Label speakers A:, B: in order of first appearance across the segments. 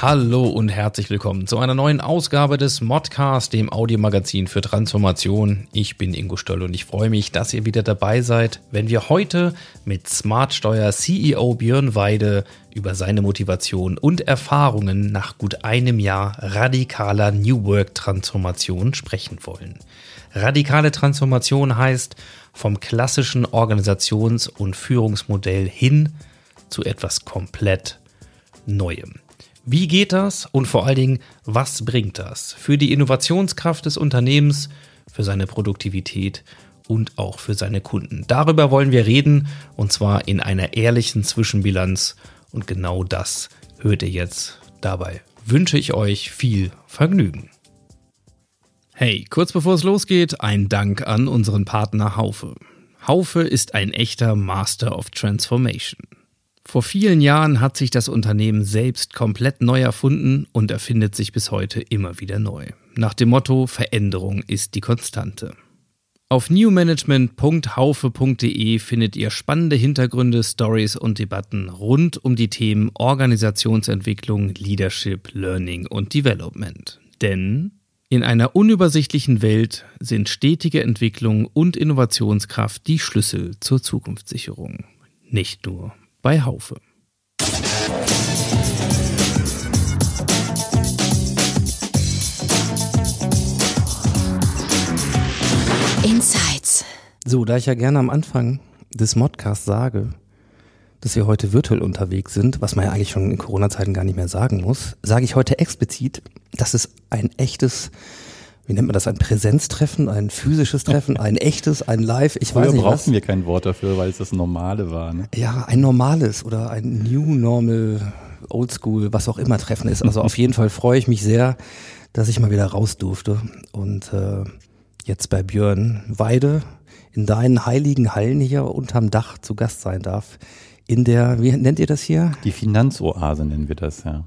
A: Hallo und herzlich willkommen zu einer neuen Ausgabe des Modcast, dem Audiomagazin für Transformation. Ich bin Ingo Stoll und ich freue mich, dass ihr wieder dabei seid, wenn wir heute mit Smartsteuer CEO Björn Weide über seine Motivation und Erfahrungen nach gut einem Jahr radikaler New Work Transformation sprechen wollen. Radikale Transformation heißt vom klassischen Organisations- und Führungsmodell hin zu etwas komplett Neuem. Wie geht das und vor allen Dingen, was bringt das für die Innovationskraft des Unternehmens, für seine Produktivität und auch für seine Kunden? Darüber wollen wir reden und zwar in einer ehrlichen Zwischenbilanz und genau das hört ihr jetzt. Dabei wünsche ich euch viel Vergnügen. Hey, kurz bevor es losgeht, ein Dank an unseren Partner Haufe. Haufe ist ein echter Master of Transformation. Vor vielen Jahren hat sich das Unternehmen selbst komplett neu erfunden und erfindet sich bis heute immer wieder neu. Nach dem Motto Veränderung ist die Konstante. Auf newmanagement.haufe.de findet ihr spannende Hintergründe, Stories und Debatten rund um die Themen Organisationsentwicklung, Leadership, Learning und Development. Denn in einer unübersichtlichen Welt sind stetige Entwicklung und Innovationskraft die Schlüssel zur Zukunftssicherung. Nicht nur bei Haufe.
B: Insights.
C: So, da ich ja gerne am Anfang des Modcasts sage, dass wir heute virtuell unterwegs sind, was man ja eigentlich schon in Corona-Zeiten gar nicht mehr sagen muss, sage ich heute explizit, dass es ein echtes, wie nennt man das, ein Präsenztreffen, ein physisches Treffen, ein echtes, ein Live, ich
D: Früher
C: weiß nicht was.
D: brauchten wir kein Wort dafür, weil es das Normale war. Ne?
C: Ja, ein normales oder ein New Normal, Oldschool, was auch immer Treffen ist. Also auf jeden Fall freue ich mich sehr, dass ich mal wieder raus durfte und äh, jetzt bei Björn Weide in deinen heiligen Hallen hier unterm Dach zu Gast sein darf. In der, wie nennt ihr das hier?
D: Die Finanzoase nennen wir das, ja.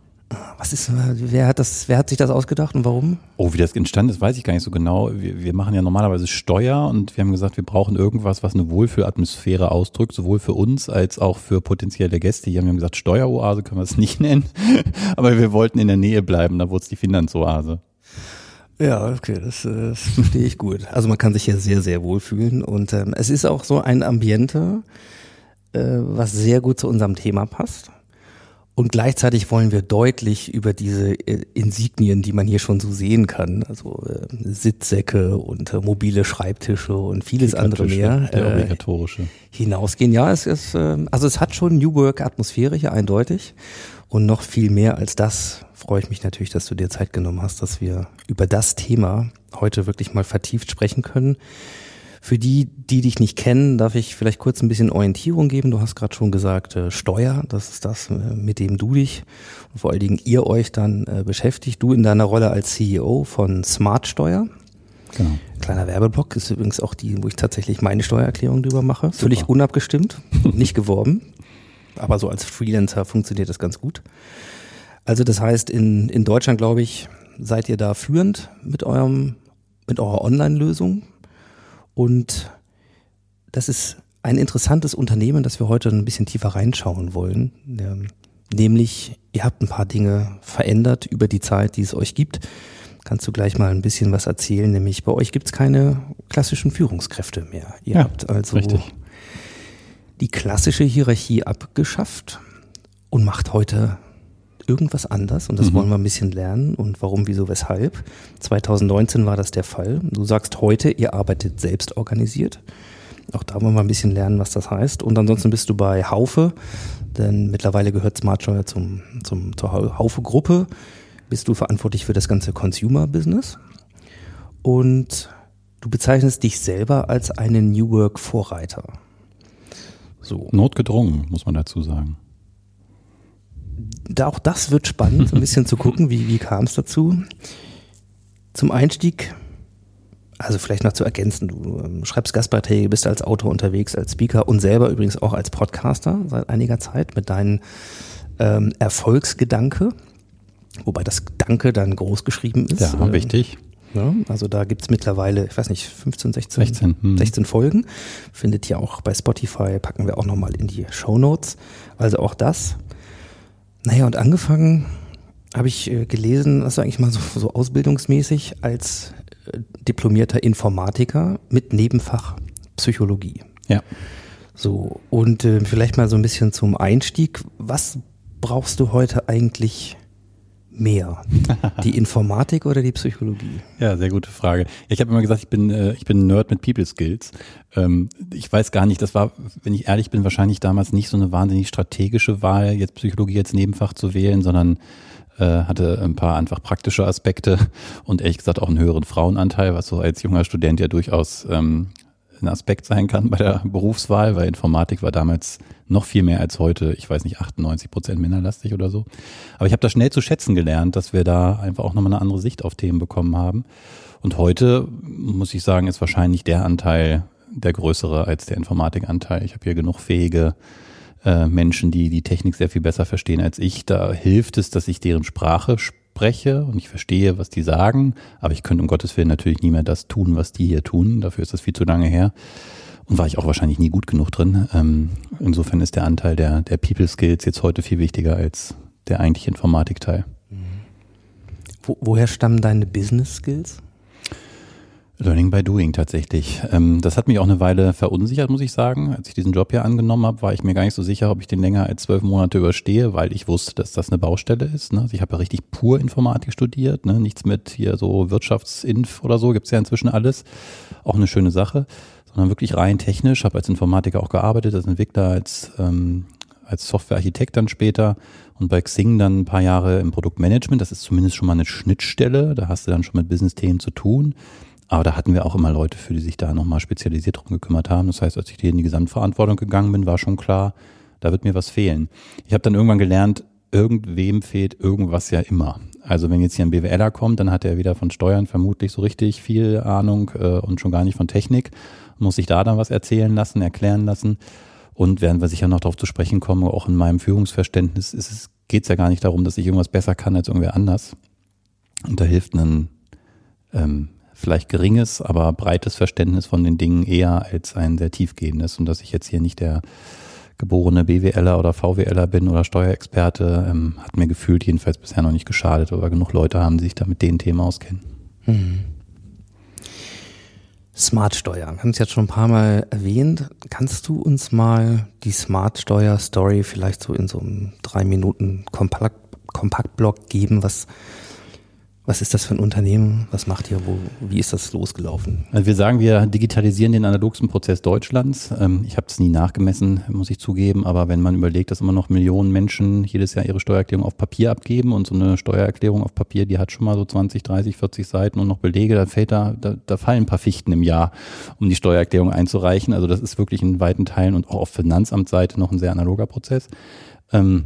C: Was ist, wer hat das, wer hat sich das ausgedacht und warum?
D: Oh, wie das entstanden ist, weiß ich gar nicht so genau. Wir, wir machen ja normalerweise Steuer und wir haben gesagt, wir brauchen irgendwas, was eine Wohlfühlatmosphäre ausdrückt, sowohl für uns als auch für potenzielle Gäste. Hier haben wir gesagt, Steueroase können wir es nicht nennen, aber wir wollten in der Nähe bleiben, da wurde es die Finanzoase.
C: Ja, okay, das, äh, das verstehe ich gut. Also man kann sich hier sehr, sehr wohlfühlen und ähm, es ist auch so ein Ambiente, äh, was sehr gut zu unserem Thema passt. Und gleichzeitig wollen wir deutlich über diese äh, Insignien, die man hier schon so sehen kann, also äh, Sitzsäcke und äh, mobile Schreibtische und vieles andere mehr,
D: Der
C: äh,
D: obligatorische.
C: hinausgehen. Ja, es ist, äh, also es hat schon New Work Atmosphäre hier eindeutig. Und noch viel mehr als das freue ich mich natürlich, dass du dir Zeit genommen hast, dass wir über das Thema heute wirklich mal vertieft sprechen können. Für die, die dich nicht kennen, darf ich vielleicht kurz ein bisschen Orientierung geben. Du hast gerade schon gesagt, äh, Steuer, das ist das, äh, mit dem du dich und vor allen Dingen ihr euch dann äh, beschäftigt. Du in deiner Rolle als CEO von Smart Steuer.
D: Genau.
C: Kleiner Werbeblock ist übrigens auch die, wo ich tatsächlich meine Steuererklärung drüber mache. Völlig unabgestimmt, nicht geworben. Aber so als Freelancer funktioniert das ganz gut. Also das heißt, in, in Deutschland, glaube ich, seid ihr da führend mit eurem, mit eurer Online-Lösung. Und das ist ein interessantes Unternehmen, das wir heute ein bisschen tiefer reinschauen wollen. Ähm, Nämlich, ihr habt ein paar Dinge verändert über die Zeit, die es euch gibt. Kannst du gleich mal ein bisschen was erzählen? Nämlich bei euch gibt es keine klassischen Führungskräfte mehr. Ihr
D: Ja,
C: habt also
D: richtig.
C: die klassische Hierarchie abgeschafft und macht heute irgendwas anders und das
D: Mhm.
C: wollen wir ein bisschen lernen und warum, wieso, weshalb. 2019 war das der Fall. Du sagst heute, ihr arbeitet selbst organisiert. Auch da wollen wir ein bisschen lernen, was das heißt. Und ansonsten bist du bei Haufe, denn mittlerweile gehört Smartsteuer zum, zum, zur Hau- Haufe-Gruppe. Bist du verantwortlich für das ganze Consumer-Business. Und du bezeichnest dich selber als einen New Work-Vorreiter. So.
D: Notgedrungen, muss man dazu sagen.
C: Da auch das wird spannend, ein bisschen zu gucken, wie, wie kam es dazu. Zum Einstieg, also vielleicht noch zu ergänzen, du ähm, schreibst Gastbeiträge, bist als Autor unterwegs, als Speaker und selber übrigens auch als Podcaster seit einiger Zeit mit deinen ähm, Erfolgsgedanke, wobei das Danke dann groß geschrieben ist.
D: Ja,
C: Ähm,
D: wichtig.
C: Ja, also da gibt's mittlerweile, ich weiß nicht, 15, 16,
D: 16, hm.
C: 16 Folgen. Findet ihr auch bei Spotify, packen wir auch nochmal in die Show Notes. Also auch das. Naja, und angefangen habe ich äh, gelesen, das ist eigentlich mal so, so ausbildungsmäßig, als äh, diplomierter Informatiker mit Nebenfach Psychologie.
D: Ja.
C: So, und äh, vielleicht mal so ein bisschen zum Einstieg. Was brauchst du heute eigentlich mehr? Die Informatik oder die Psychologie?
D: Ja, sehr gute Frage. Ich habe immer gesagt, ich bin, äh, ich bin ein Nerd mit People Skills. Ähm, ich weiß gar nicht, das war, wenn ich ehrlich bin, wahrscheinlich damals nicht so eine wahnsinnig strategische Wahl, jetzt Psychologie als Nebenfach zu wählen, sondern äh, hatte ein paar einfach praktische Aspekte und ehrlich gesagt auch einen höheren Frauenanteil, was so als junger Student ja durchaus ähm, ein Aspekt sein kann bei der Berufswahl, weil Informatik war damals noch viel mehr als heute, ich weiß nicht, 98 Prozent männerlastig oder so. Aber ich habe das schnell zu schätzen gelernt, dass wir da einfach auch nochmal eine andere Sicht auf Themen bekommen haben. Und heute, muss ich sagen, ist wahrscheinlich der Anteil der größere als der Informatikanteil. Ich habe hier genug fähige äh, Menschen, die die Technik sehr viel besser verstehen als ich. Da hilft es, dass ich deren Sprache spreche und ich verstehe, was die sagen, aber ich könnte um Gottes Willen natürlich nie mehr das tun, was die hier tun. Dafür ist das viel zu lange her. Und war ich auch wahrscheinlich nie gut genug drin. Ähm, insofern ist der Anteil der, der People Skills jetzt heute viel wichtiger als der eigentliche Informatikteil.
C: Wo, woher stammen deine Business Skills?
D: Learning by Doing tatsächlich. Ähm, das hat mich auch eine Weile verunsichert, muss ich sagen. Als ich diesen Job hier angenommen habe, war ich mir gar nicht so sicher, ob ich den länger als zwölf Monate überstehe, weil ich wusste, dass das eine Baustelle ist. Ne? Also ich habe ja richtig pur Informatik studiert, ne? nichts mit hier so Wirtschaftsinf oder so, gibt's ja inzwischen alles. Auch eine schöne Sache, sondern wirklich rein technisch. Habe als Informatiker auch gearbeitet, als Entwickler, als, ähm, als Softwarearchitekt dann später und bei Xing dann ein paar Jahre im Produktmanagement. Das ist zumindest schon mal eine Schnittstelle. Da hast du dann schon mit Business-Themen zu tun. Aber da hatten wir auch immer Leute für, die sich da nochmal spezialisiert drum gekümmert haben. Das heißt, als ich hier in die Gesamtverantwortung gegangen bin, war schon klar, da wird mir was fehlen. Ich habe dann irgendwann gelernt, irgendwem fehlt irgendwas ja immer. Also wenn jetzt hier ein BWLer kommt, dann hat er wieder von Steuern vermutlich so richtig viel Ahnung äh, und schon gar nicht von Technik. Muss sich da dann was erzählen lassen, erklären lassen. Und werden wir sicher noch darauf zu sprechen kommen, auch in meinem Führungsverständnis geht es ja gar nicht darum, dass ich irgendwas besser kann als irgendwer anders. Und da hilft ein ähm, vielleicht geringes, aber breites Verständnis von den Dingen eher als ein sehr tiefgehendes. Und dass ich jetzt hier nicht der geborene BWLer oder VWLer bin oder Steuerexperte, ähm, hat mir gefühlt jedenfalls bisher noch nicht geschadet, oder genug Leute haben, sich da mit den Themen auskennen.
C: Smartsteuer. Wir haben es jetzt schon ein paar Mal erwähnt. Kannst du uns mal die Smartsteuer-Story vielleicht so in so einem drei Minuten Kompakt Kompaktblock geben? Was, was ist das für ein Unternehmen? Was macht ihr? Wo, wie ist das losgelaufen?
D: Also wir sagen, wir digitalisieren den analogsten Prozess Deutschlands. Ähm, Ich habe es nie nachgemessen, muss ich zugeben, aber wenn man überlegt, dass immer noch Millionen Menschen jedes Jahr ihre Steuererklärung auf Papier abgeben und so eine Steuererklärung auf Papier, die hat schon mal so 20, 30, 40 Seiten und noch Belege, da fällt da, da, da fallen ein paar Fichten im Jahr, um die Steuererklärung einzureichen. Also das ist wirklich in weiten Teilen und auch auf Finanzamtsseite noch ein sehr analoger Prozess. Ähm,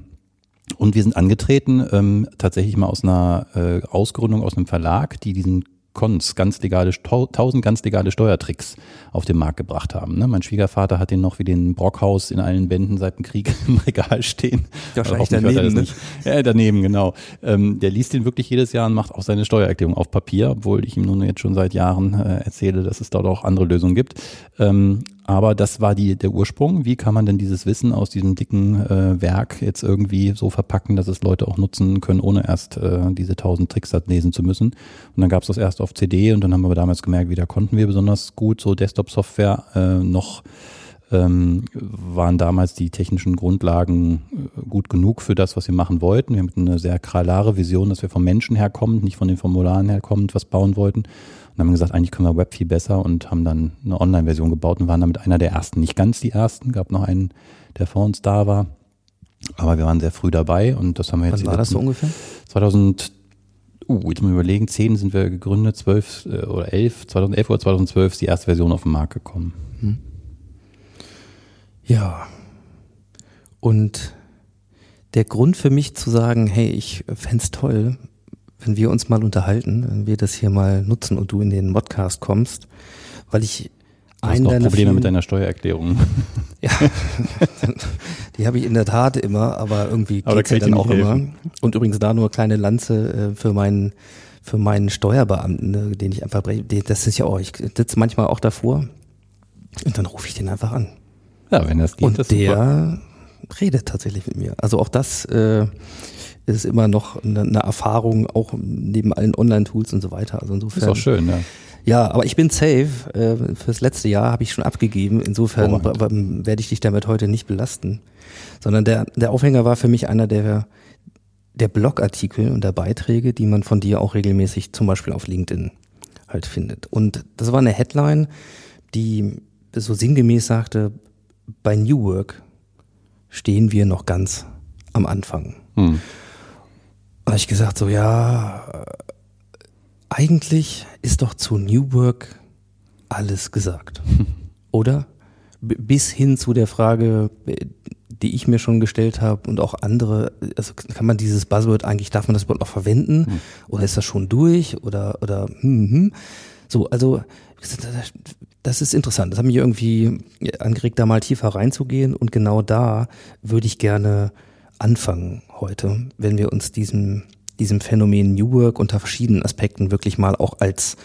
D: und wir sind angetreten, ähm, tatsächlich mal aus einer äh, Ausgründung aus einem Verlag, die diesen Cons, ganz legale, tau- tausend ganz legale Steuertricks auf den Markt gebracht haben. Ne? Mein Schwiegervater hat den noch wie den Brockhaus in allen Wänden seit dem Krieg im Regal stehen.
C: Wahrscheinlich
D: hört er
C: daneben, ne?
D: Ja, daneben, genau. Ähm, der liest den wirklich jedes Jahr und macht auch seine Steuererklärung auf Papier, obwohl ich ihm nun jetzt schon seit Jahren äh, erzähle, dass es dort auch andere Lösungen gibt. Ähm, aber das war die, der Ursprung. Wie kann man denn dieses Wissen aus diesem dicken äh, Werk jetzt irgendwie so verpacken, dass es Leute auch nutzen können, ohne erst äh, diese tausend Tricks da lesen zu müssen? Und dann gab es das erst auf CD und dann haben wir damals gemerkt, wieder konnten wir besonders gut so Desktop-Software äh, noch ähm, waren damals die technischen Grundlagen äh, gut genug für das, was wir machen wollten. Wir hatten eine sehr klare Vision, dass wir vom Menschen herkommen, nicht von den Formularen herkommen, was bauen wollten. Und haben gesagt, eigentlich können wir Web viel besser und haben dann eine Online-Version gebaut und waren damit einer der ersten. Nicht ganz die ersten, gab noch einen, der vor uns da war. Aber wir waren sehr früh dabei und das haben wir jetzt
C: Wann war das so ungefähr?
D: 2000, uh, jetzt mal überlegen, 10 sind wir gegründet, 12 äh, oder 11, 2011 oder 2012 ist die erste Version auf den Markt gekommen.
C: Ja. Und der Grund für mich zu sagen, hey, ich fänd's toll, wenn wir uns mal unterhalten, wenn wir das hier mal nutzen und du in den Modcast kommst, weil ich
D: Du hast noch Probleme
C: vielen-
D: mit deiner Steuererklärung.
C: Ja, die habe ich in der Tat immer, aber irgendwie
D: Aber da
C: geht's ja dann auch immer.
D: helfen.
C: Und übrigens da nur kleine Lanze äh, für meinen für meinen Steuerbeamten, ne, den ich einfach breche. Das ist ja auch, ich sitze manchmal auch davor und dann rufe ich den einfach an.
D: Ja, wenn das geht,
C: Und
D: das ist super.
C: der redet tatsächlich mit mir. Also auch das äh, ist immer noch eine, eine Erfahrung, auch neben allen Online-Tools und so weiter. Also insofern.
D: ist auch schön, ja.
C: Ja, aber ich bin safe. Äh, fürs letzte Jahr habe ich schon abgegeben. Insofern w- werde ich dich damit heute nicht belasten. Sondern der, der Aufhänger war für mich einer der, der Blogartikel und der Beiträge, die man von dir auch regelmäßig zum Beispiel auf LinkedIn halt findet. Und das war eine Headline, die so sinngemäß sagte, bei New Work stehen wir noch ganz am Anfang.
D: Hm.
C: Habe ich gesagt, so ja, äh, eigentlich ist doch zu New Work alles gesagt. Oder? B bis hin zu der Frage, äh, die ich mir schon gestellt habe und auch andere, also kann man dieses Buzzword eigentlich, darf man das überhaupt noch verwenden? Oder ist das schon durch? Oder, oder, hm, hm. So, also, das ist interessant. Das hat mich irgendwie angeregt, da mal tiefer reinzugehen. Und genau da würde ich gerne anfangen heute, wenn wir uns diesem, diesem Phänomen New Work unter verschiedenen Aspekten wirklich mal auch als,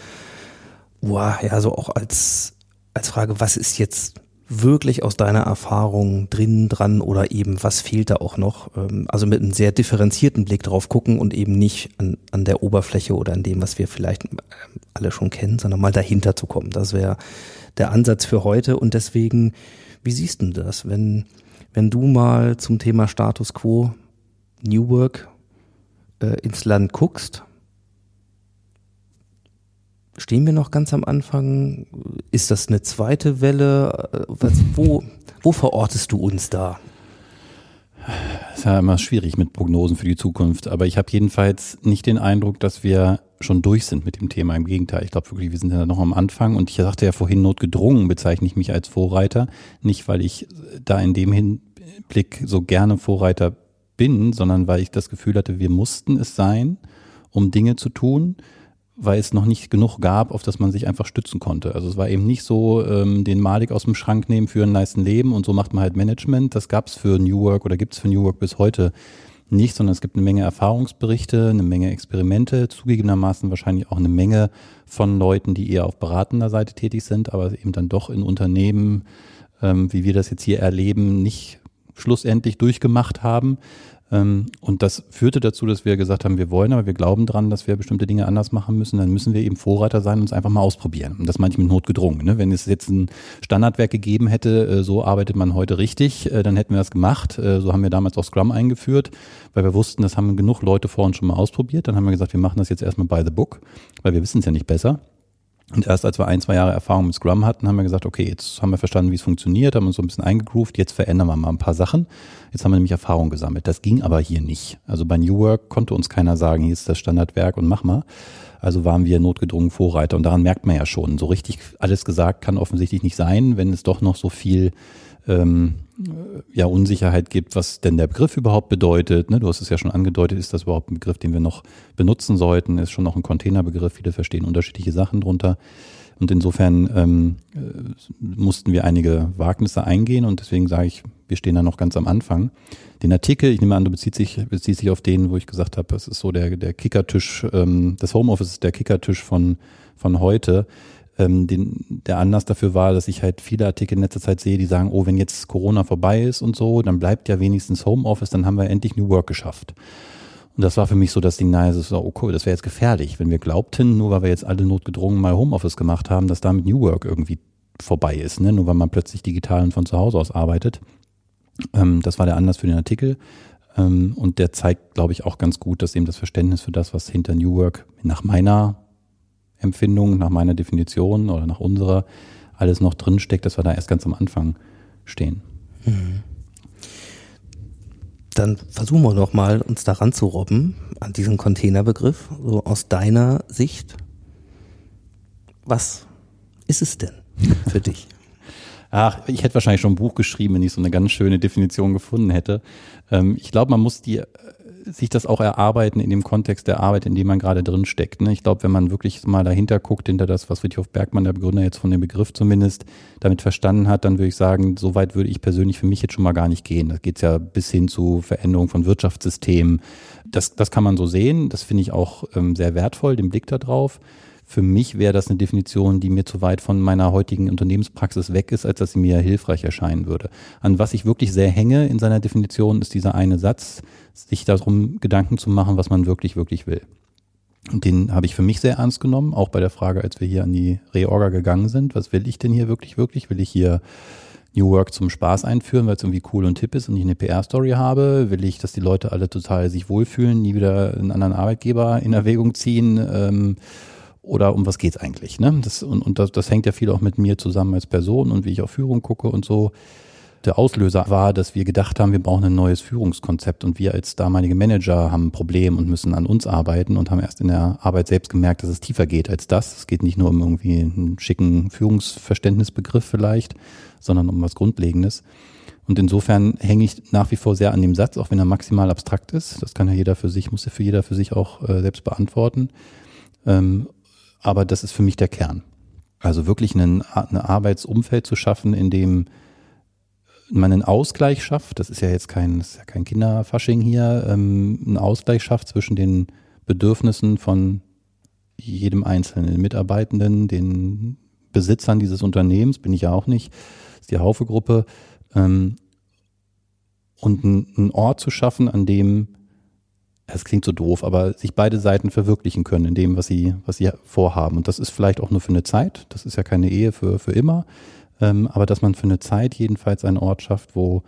C: wow, ja, so auch als, als Frage, was ist jetzt wirklich aus deiner Erfahrung drin, dran oder eben was fehlt da auch noch? Ähm, Also mit einem sehr differenzierten Blick drauf gucken und eben nicht an, an der Oberfläche oder an dem, was wir vielleicht ähm, alle schon kennen, sondern mal dahinter zu kommen. Das wäre der Ansatz für heute und deswegen, wie siehst du das, wenn, wenn du mal zum Thema Status Quo New Work äh, ins Land guckst? Stehen wir noch ganz am Anfang? Ist das eine zweite Welle? Äh, Was, wo, wo verortest du uns da?
D: Ist ja immer schwierig mit Prognosen für die Zukunft, aber ich habe jedenfalls nicht den Eindruck, dass wir schon durch sind mit dem Thema. Im Gegenteil, ich glaube wirklich, wir sind ja noch am Anfang. Und ich sagte ja vorhin, notgedrungen bezeichne ich mich als Vorreiter, nicht weil ich da in dem Hinblick so gerne Vorreiter bin, sondern weil ich das Gefühl hatte, wir mussten es sein, um Dinge zu tun, weil es noch nicht genug gab, auf das man sich einfach stützen konnte. Also es war eben nicht so, ähm, den Malik aus dem Schrank nehmen für ein nice Leben und so macht man halt Management. Das gab es für New Work oder gibt es für New Work bis heute nicht, sondern es gibt eine Menge Erfahrungsberichte, eine Menge Experimente, zugegebenermaßen wahrscheinlich auch eine Menge von Leuten, die eher auf beratender Seite tätig sind, aber eben dann doch in Unternehmen, ähm, wie wir das jetzt hier erleben, nicht schlussendlich durchgemacht haben. Ähm, Und das führte dazu, dass wir gesagt haben, wir wollen, aber wir glauben dran, dass wir bestimmte Dinge anders machen müssen. Dann müssen wir eben Vorreiter sein und es einfach mal ausprobieren. Und das ich mit notgedrungen. Ne? Wenn es jetzt ein Standardwerk gegeben hätte, äh, so arbeitet man heute richtig, äh, dann hätten wir das gemacht. Äh, So haben wir damals auch Scrum eingeführt, weil wir wussten, das haben genug Leute vor uns schon mal ausprobiert. Dann haben wir gesagt, wir machen das jetzt erstmal by the book, weil wir wissen es ja nicht besser. Und erst als wir ein, zwei Jahre Erfahrung mit Scrum hatten, haben wir gesagt, okay, jetzt haben wir verstanden, wie es funktioniert, haben uns so ein bisschen eingegroovt, jetzt verändern wir mal ein paar Sachen. Jetzt haben wir nämlich Erfahrung gesammelt. Das ging aber hier nicht. Also bei New Work konnte uns keiner sagen, hier ist das Standardwerk und mach mal. Also waren wir notgedrungen Vorreiter und daran merkt man ja schon, so richtig alles gesagt kann offensichtlich nicht sein, wenn es doch noch so viel ähm, ja, Unsicherheit gibt, was denn der Begriff überhaupt bedeutet. Ne? Du hast es ja schon angedeutet, ist das überhaupt ein Begriff, den wir noch benutzen sollten? Ist schon noch ein Containerbegriff, viele verstehen unterschiedliche Sachen drunter. Und insofern ähm, äh, mussten wir einige Wagnisse eingehen und deswegen sage ich, wir stehen da noch ganz am Anfang. Den Artikel, ich nehme an, du beziehst dich, beziehst dich auf den, wo ich gesagt habe, es ist so der, der Kickertisch, ähm, das Homeoffice ist der Kickertisch von, von heute. Ähm, den, der Anlass dafür war, dass ich halt viele Artikel in letzter Zeit sehe, die sagen, oh, wenn jetzt Corona vorbei ist und so, dann bleibt ja wenigstens Homeoffice, dann haben wir endlich New Work geschafft. Und das war für mich so das Ding, naja, das ist oh cool, das wäre jetzt gefährlich, wenn wir glaubten, nur weil wir jetzt alle notgedrungen mal Homeoffice gemacht haben, dass damit New Work irgendwie vorbei ist, ne? nur weil man plötzlich digital und von zu Hause aus arbeitet. Ähm, das war der Anlass für den Artikel. Ähm, und der zeigt, glaube ich, auch ganz gut, dass eben das Verständnis für das, was hinter New Work nach meiner Empfindung, nach meiner Definition oder nach unserer alles noch drinsteckt, dass wir da erst ganz am Anfang stehen.
C: Dann versuchen wir doch mal, uns daran zu robben, an diesen Containerbegriff, so aus deiner Sicht. Was ist es denn für dich?
D: Ach, ich hätte wahrscheinlich schon ein Buch geschrieben, wenn ich so eine ganz schöne Definition gefunden hätte. Ähm, ich glaube, man muss die äh, sich das auch erarbeiten in dem Kontext der Arbeit, in dem man gerade drin steckt. Ne? Ich glaube, wenn man wirklich mal dahinter guckt, hinter das, was Friedhof Bergmann, der Begründer jetzt von dem Begriff zumindest, damit verstanden hat, dann würde ich sagen, so weit würde ich persönlich für mich jetzt schon mal gar nicht gehen. Da geht es ja bis hin zu Veränderung von Wirtschaftssystemen. Das, das kann man so sehen. Das finde ich auch ähm, sehr wertvoll, den Blick da drauf. Für mich wäre das eine Definition, die mir zu weit von meiner heutigen Unternehmenspraxis weg ist, als dass sie mir hilfreich erscheinen würde. An was ich wirklich sehr hänge in seiner Definition, ist dieser eine Satz, sich darum Gedanken zu machen, was man wirklich, wirklich will. Und den habe ich für mich sehr ernst genommen, auch bei der Frage, als wir hier an die Reorga gegangen sind. Was will ich denn hier wirklich, wirklich? Will ich hier New Work zum Spaß einführen, weil es irgendwie cool und hip ist und ich eine PR-Story habe? Will ich, dass die Leute alle total sich wohlfühlen, nie wieder einen anderen Arbeitgeber in Erwägung ziehen? Ähm, oder um was geht's eigentlich? Ne? Das, und und das, das hängt ja viel auch mit mir zusammen als Person und wie ich auf Führung gucke und so. Der Auslöser war, dass wir gedacht haben, wir brauchen ein neues Führungskonzept und wir als damalige Manager haben ein Problem und müssen an uns arbeiten und haben erst in der Arbeit selbst gemerkt, dass es tiefer geht als das. Es geht nicht nur um irgendwie einen schicken Führungsverständnisbegriff vielleicht, sondern um was Grundlegendes. Und insofern hänge ich nach wie vor sehr an dem Satz, auch wenn er maximal abstrakt ist. Das kann ja jeder für sich, muss ja für jeder für sich auch äh, selbst beantworten. Ähm, aber das ist für mich der Kern. Also wirklich ein Arbeitsumfeld zu schaffen, in dem man einen Ausgleich schafft, das ist ja jetzt kein, das ist ja kein Kinderfasching hier, ähm, einen Ausgleich schafft zwischen den Bedürfnissen von jedem einzelnen Mitarbeitenden, den Besitzern dieses Unternehmens, bin ich ja auch nicht, ist die Haufe-Gruppe, ähm, und einen Ort zu schaffen, an dem es klingt so doof, aber sich beide Seiten verwirklichen können in dem, was sie, was sie vorhaben. Und das ist vielleicht auch nur für eine Zeit. Das ist ja keine Ehe für, für immer. Ähm, aber dass man für eine Zeit jedenfalls einen Ort schafft, wo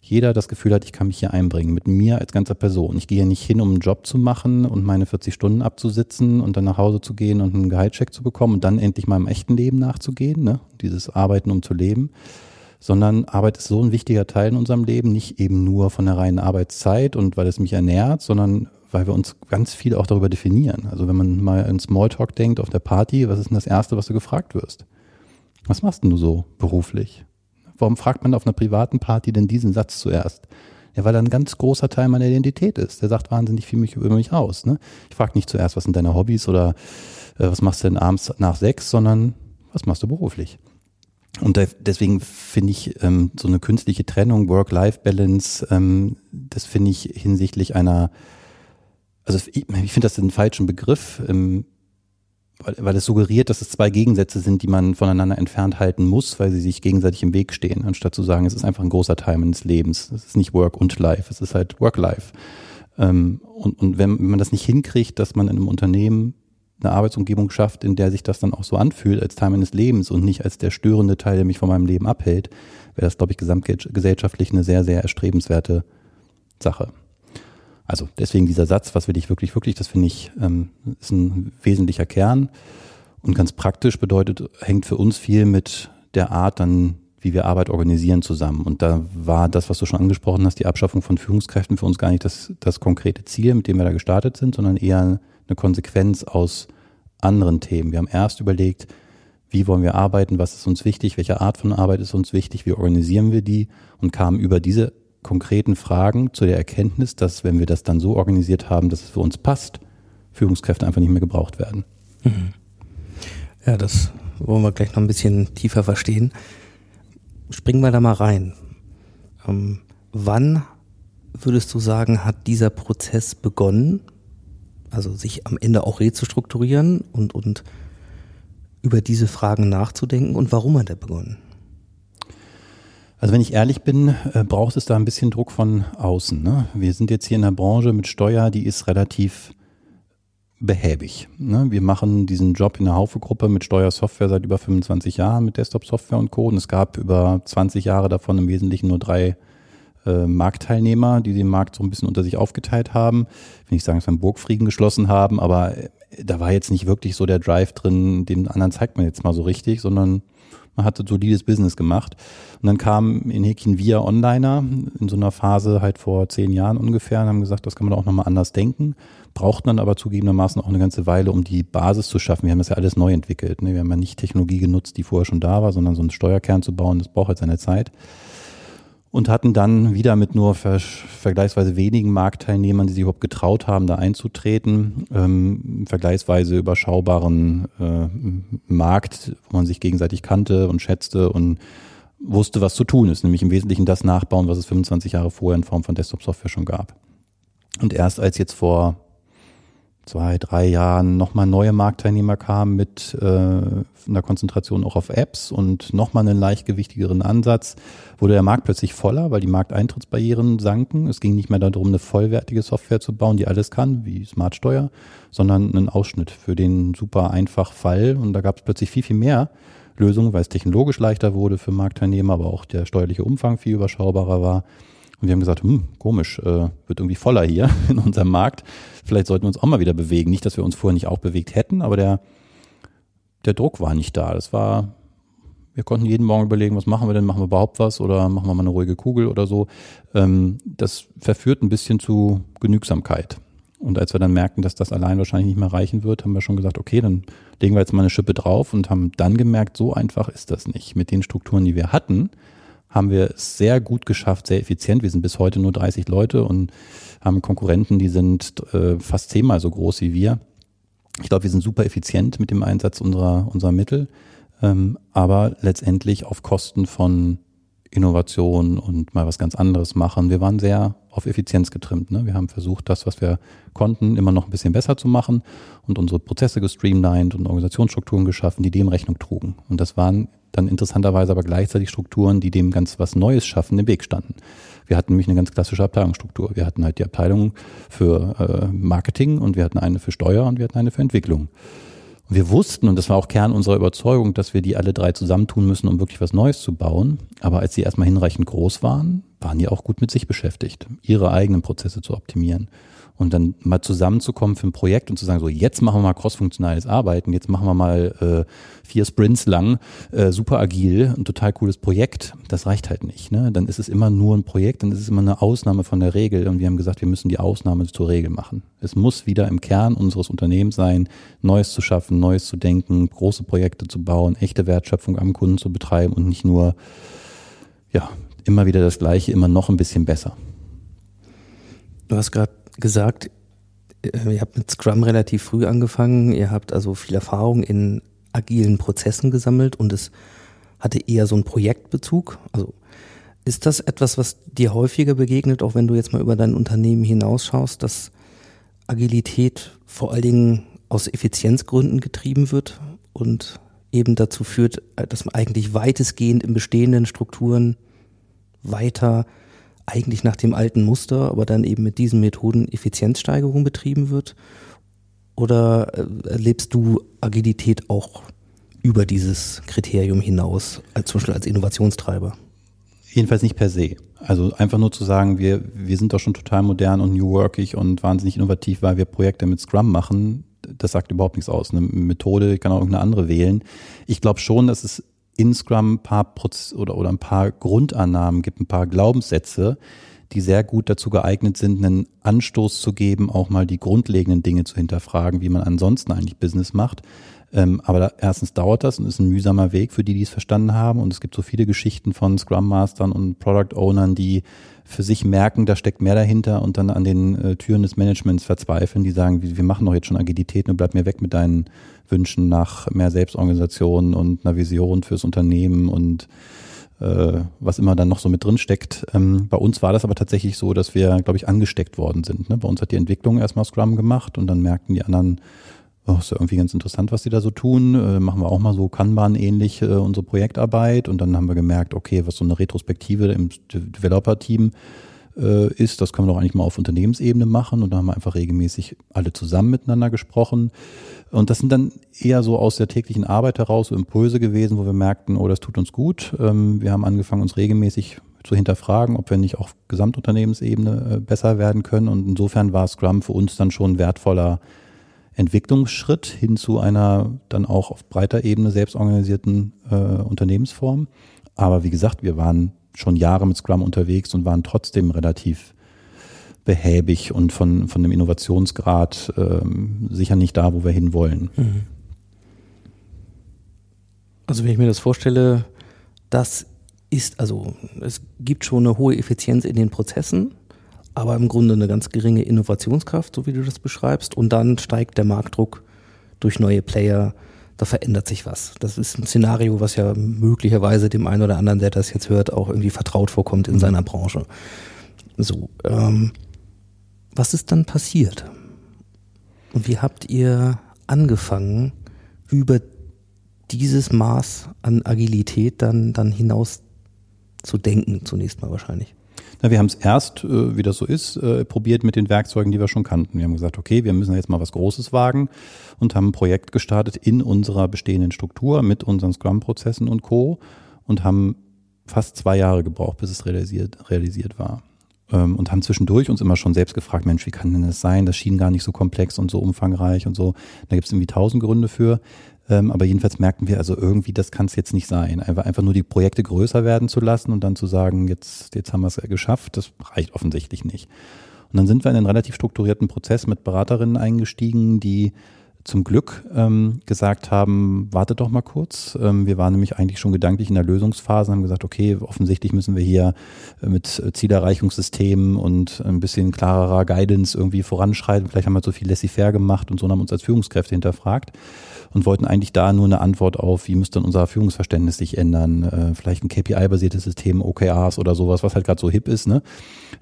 D: jeder das Gefühl hat, ich kann mich hier einbringen, mit mir als ganzer Person. Ich gehe ja nicht hin, um einen Job zu machen und meine 40 Stunden abzusitzen und dann nach Hause zu gehen und einen Gehaltscheck zu bekommen und dann endlich meinem echten Leben nachzugehen, ne? dieses Arbeiten, um zu leben, sondern Arbeit ist so ein wichtiger Teil in unserem Leben, nicht eben nur von der reinen Arbeitszeit und weil es mich ernährt, sondern weil wir uns ganz viel auch darüber definieren. Also wenn man mal in Smalltalk denkt auf der Party, was ist denn das Erste, was du gefragt wirst? Was machst denn du so beruflich? Warum fragt man auf einer privaten Party denn diesen Satz zuerst? Ja, weil er ein ganz großer Teil meiner Identität ist. Der sagt wahnsinnig viel über mich aus. Ne? Ich frage nicht zuerst, was sind deine Hobbys oder äh, was machst du denn abends nach sechs, sondern was machst du beruflich? Und deswegen finde ich ähm, so eine künstliche Trennung, Work-Life-Balance, ähm, das finde ich hinsichtlich einer, also ich, finde das einen falschen Begriff, ähm, weil, weil es suggeriert, dass es zwei Gegensätze sind, die man voneinander entfernt halten muss, weil sie sich gegenseitig im Weg stehen, anstatt zu sagen, es ist einfach ein großer Teil meines Lebens. Es ist nicht Work und Life, es ist halt Work-Life. Ähm, und, und wenn, wenn man das nicht hinkriegt, dass man in einem Unternehmen eine Arbeitsumgebung schafft, in der sich das dann auch so anfühlt als Teil meines Lebens und nicht als der störende Teil, der mich von meinem Leben abhält, wäre das, glaube ich, gesamtgesellschaftlich eine sehr, sehr erstrebenswerte Sache. Also deswegen dieser Satz, was will ich wirklich, wirklich, das finde ich, ähm, ist ein wesentlicher Kern. Und ganz praktisch bedeutet, hängt für uns viel mit der Art dann, wie wir Arbeit organisieren zusammen. Und da war das, was du schon angesprochen hast, die Abschaffung von Führungskräften für uns gar nicht das, das konkrete Ziel, mit dem wir da gestartet sind, sondern eher eine Konsequenz aus anderen Themen. Wir haben erst überlegt, wie wollen wir arbeiten, was ist uns wichtig, welche Art von Arbeit ist uns wichtig, wie organisieren wir die und kamen über diese konkreten Fragen zu der Erkenntnis, dass wenn wir das dann so organisiert haben, dass es für uns passt, Führungskräfte einfach nicht mehr gebraucht werden. Mhm.
C: Ja, das wollen wir gleich noch ein bisschen tiefer verstehen. Springen wir da mal rein. Ähm, wann würdest du sagen, hat dieser Prozess begonnen? Also sich am Ende auch rezustrukturieren und, und über diese Fragen nachzudenken und warum hat er begonnen?
D: Also wenn ich ehrlich bin, äh, braucht es da ein bisschen Druck von außen. Ne? Wir sind jetzt hier in einer Branche mit Steuer, die ist relativ behäbig. Ne? Wir machen diesen Job in der Haufe-Gruppe mit Steuersoftware seit über 25 Jahren, mit Desktop-Software und Co. Und es gab über 20 Jahre davon im Wesentlichen nur drei äh, Marktteilnehmer, die den Markt so ein bisschen unter sich aufgeteilt haben. Ich will nicht sagen, dass wir einen Burgfrieden geschlossen haben, aber äh, da war jetzt nicht wirklich so der Drive drin, den anderen zeigt man jetzt mal so richtig, sondern man hatte solides Business gemacht. Und dann kam in Häkchen wir Onliner in so einer Phase halt vor zehn Jahren ungefähr und haben gesagt, das kann man auch nochmal anders denken. Braucht dann aber zugegebenermaßen auch eine ganze Weile, um die Basis zu schaffen. Wir haben das ja alles neu entwickelt. Ne? Wir haben ja nicht Technologie genutzt, die vorher schon da war, sondern so einen Steuerkern zu bauen, das braucht halt seine Zeit. Und hatten dann wieder mit nur ver vergleichsweise wenigen Marktteilnehmern, die sich überhaupt getraut haben, da einzutreten, ähm, vergleichsweise überschaubaren äh, Markt, wo man sich gegenseitig kannte und schätzte und wusste, was zu tun ist, nämlich im Wesentlichen das nachbauen, was es 25 Jahre vorher in Form von Desktop-Software schon gab. Und erst als jetzt vor zwei, drei Jahren nochmal neue Marktteilnehmer kamen mit äh, einer Konzentration auch auf Apps und nochmal einen leichtgewichtigeren Ansatz, wurde der Markt plötzlich voller, weil die Markteintrittsbarrieren sanken. Es ging nicht mehr darum, eine vollwertige Software zu bauen, die alles kann, wie Smartsteuer, sondern einen Ausschnitt für den super einfach Fall. Und da gab es plötzlich viel, viel mehr Lösungen, weil es technologisch leichter wurde für Marktteilnehmer, aber auch der steuerliche Umfang viel überschaubarer war. Und wir haben gesagt, hm, komisch, äh, wird irgendwie voller hier in unserem Markt. Vielleicht sollten wir uns auch mal wieder bewegen. Nicht, dass wir uns vorher nicht auch bewegt hätten, aber der, der Druck war nicht da. Das war, wir konnten jeden Morgen überlegen, was machen wir denn? Machen wir überhaupt was oder machen wir mal eine ruhige Kugel oder so? Ähm, das verführt ein bisschen zu Genügsamkeit. Und als wir dann merkten, dass das allein wahrscheinlich nicht mehr reichen wird, haben wir schon gesagt, okay, dann legen wir jetzt mal eine Schippe drauf und haben dann gemerkt, so einfach ist das nicht. Mit den Strukturen, die wir hatten, haben wir es sehr gut geschafft, sehr effizient. Wir sind bis heute nur 30 Leute und haben Konkurrenten, die sind äh, fast zehnmal so groß wie wir. Ich glaube, wir sind super effizient mit dem Einsatz unserer, unserer Mittel, ähm, aber letztendlich auf Kosten von Innovation und mal was ganz anderes machen. Wir waren sehr auf Effizienz getrimmt. Ne? Wir haben versucht, das, was wir konnten, immer noch ein bisschen besser zu machen und unsere Prozesse gestreamlined und Organisationsstrukturen geschaffen, die dem Rechnung trugen. Und das waren dann interessanterweise aber gleichzeitig Strukturen, die dem ganz was Neues schaffen, im Weg standen. Wir hatten nämlich eine ganz klassische Abteilungsstruktur. Wir hatten halt die Abteilung für äh, Marketing und wir hatten eine für Steuer und wir hatten eine für Entwicklung. Und wir wussten, und das war auch Kern unserer Überzeugung, dass wir die alle drei zusammentun müssen, um wirklich was Neues zu bauen. Aber als sie erstmal hinreichend groß waren, waren die auch gut mit sich beschäftigt, ihre eigenen Prozesse zu optimieren und dann mal zusammenzukommen für ein Projekt und zu sagen, so jetzt machen wir mal crossfunktionales Arbeiten, jetzt machen wir mal äh, vier Sprints lang, äh, super agil, ein total cooles Projekt, das reicht halt nicht. Ne? Dann ist es immer nur ein Projekt, dann ist es immer eine Ausnahme von der Regel und wir haben gesagt, wir müssen die Ausnahme zur Regel machen. Es muss wieder im Kern unseres Unternehmens sein, Neues zu schaffen, Neues zu denken, große Projekte zu bauen, echte Wertschöpfung am Kunden zu betreiben und nicht nur ja, immer wieder das Gleiche, immer noch ein bisschen besser.
C: Du hast gerade gesagt, äh, ihr habt mit Scrum relativ früh angefangen, ihr habt also viel Erfahrung in agilen Prozessen gesammelt und es hatte eher so einen Projektbezug. Also ist das etwas, was dir häufiger begegnet, auch wenn du jetzt mal über dein Unternehmen hinausschaust, dass Agilität vor allen Dingen aus Effizienzgründen getrieben wird und eben dazu führt, dass man eigentlich weitestgehend in bestehenden Strukturen weiter eigentlich nach dem alten Muster, aber dann eben mit diesen Methoden Effizienzsteigerung betrieben wird? Oder äh, erlebst du Agilität auch über dieses Kriterium hinaus, als zum Beispiel als Innovationstreiber?
D: Jedenfalls nicht per se. Also einfach nur zu sagen, wir, wir sind doch schon total modern und new workig und wahnsinnig innovativ, weil wir Projekte mit Scrum machen, das sagt überhaupt nichts aus. Eine Methode, ich kann auch irgendeine andere wählen. Ich glaube schon, dass es in Scrum ein paar Proz oder, oder ein paar Grundannahmen gibt, ein paar Glaubenssätze, die sehr gut dazu geeignet sind, einen Anstoß zu geben, auch mal die grundlegenden Dinge zu hinterfragen, wie man ansonsten eigentlich Business macht. Ähm, aber da, erstens dauert das und ist ein mühsamer Weg für die, die es verstanden haben. Und es gibt so viele Geschichten von Scrum Mastern und Product Ownern, die für sich merken, da steckt mehr dahinter und dann an den äh, Türen des Managements verzweifeln, die sagen, wir, machen doch jetzt schon Agilität, nur bleib mir weg mit deinen Wünschen nach mehr Selbstorganisation und einer Vision fürs Unternehmen und äh, was immer dann noch so mit drin steckt. Ähm, bei uns war das aber tatsächlich so, dass wir, glaube ich, angesteckt worden sind. Ne? Bei uns hat die Entwicklung erstmal Scrum gemacht und dann merkten die anderen, oh, ist ja irgendwie ganz interessant, was die da so tun. Äh, machen wir auch mal so Kanban-ähnlich äh, unsere Projektarbeit. Und dann haben wir gemerkt, okay, was so eine Retrospektive im Developer-Team äh, ist, das können wir doch eigentlich mal auf Unternehmensebene machen. Und da haben wir einfach regelmäßig alle zusammen miteinander gesprochen. Und das sind dann eher so aus der täglichen Arbeit heraus so Impulse gewesen, wo wir merkten, oh, das tut uns gut. Ähm, wir haben angefangen, uns regelmäßig zu hinterfragen, ob wir nicht auf Gesamtunternehmensebene äh, besser werden können. Und insofern war Scrum für uns dann schon wertvoller Entwicklungsschritt hin zu einer dann auch auf breiter Ebene selbstorganisierten äh, Unternehmensform. Aber wie gesagt, wir waren schon Jahre mit Scrum unterwegs und waren trotzdem relativ behäbig und von, von dem Innovationsgrad ähm, sicher nicht da, wo wir hinwollen. Mhm.
C: Also wenn ich mir das vorstelle, dass ist, also es gibt schon eine hohe Effizienz in den Prozessen, aber im Grunde eine ganz geringe Innovationskraft, so wie du das beschreibst. Und dann steigt der Marktdruck durch neue Player, da verändert sich was. Das ist ein Szenario, was ja möglicherweise dem einen oder anderen, der das jetzt hört, auch irgendwie vertraut vorkommt in seiner Branche. So, ähm, was ist dann passiert? Und wie habt ihr angefangen, über dieses Maß an Agilität dann, dann hinaus zu denken, zunächst mal wahrscheinlich?
D: Na, wir haben es erst, äh, wie das so ist, äh, probiert mit den Werkzeugen, die wir schon kannten. Wir haben gesagt, okay, wir müssen jetzt mal was Großes wagen und haben ein Projekt gestartet in unserer bestehenden Struktur mit unseren Scrum-Prozessen und Co. und haben fast zwei Jahre gebraucht, bis es realisiert, realisiert war. Ähm, und haben zwischendurch uns immer schon selbst gefragt, Mensch, wie kann denn das sein? Das schien gar nicht so komplex und so umfangreich und so. Da gibt es irgendwie tausend Gründe für. Ähm, aber jedenfalls merkten wir also irgendwie, das kann es jetzt nicht sein. Einfach, einfach nur die Projekte größer werden zu lassen und dann zu sagen, jetzt, jetzt haben wir es geschafft, das reicht offensichtlich nicht. Und dann sind wir in einen relativ strukturierten Prozess mit Beraterinnen eingestiegen, die zum Glück ähm, gesagt haben, wartet doch mal kurz. Ähm, wir waren nämlich eigentlich schon gedanklich in der Lösungsphase, haben gesagt, okay, offensichtlich müssen wir hier äh, mit Zielerreichungssystemen und ein bisschen klarerer Guidance irgendwie voranschreiten. Vielleicht haben wir zu viel laissez-faire gemacht und so haben uns als Führungskräfte hinterfragt und wollten eigentlich da nur eine Antwort auf, wie müsste unser Führungsverständnis sich ändern. Äh, vielleicht ein KPI-basiertes System, OKRs oder sowas, was halt gerade so hip ist. Ne?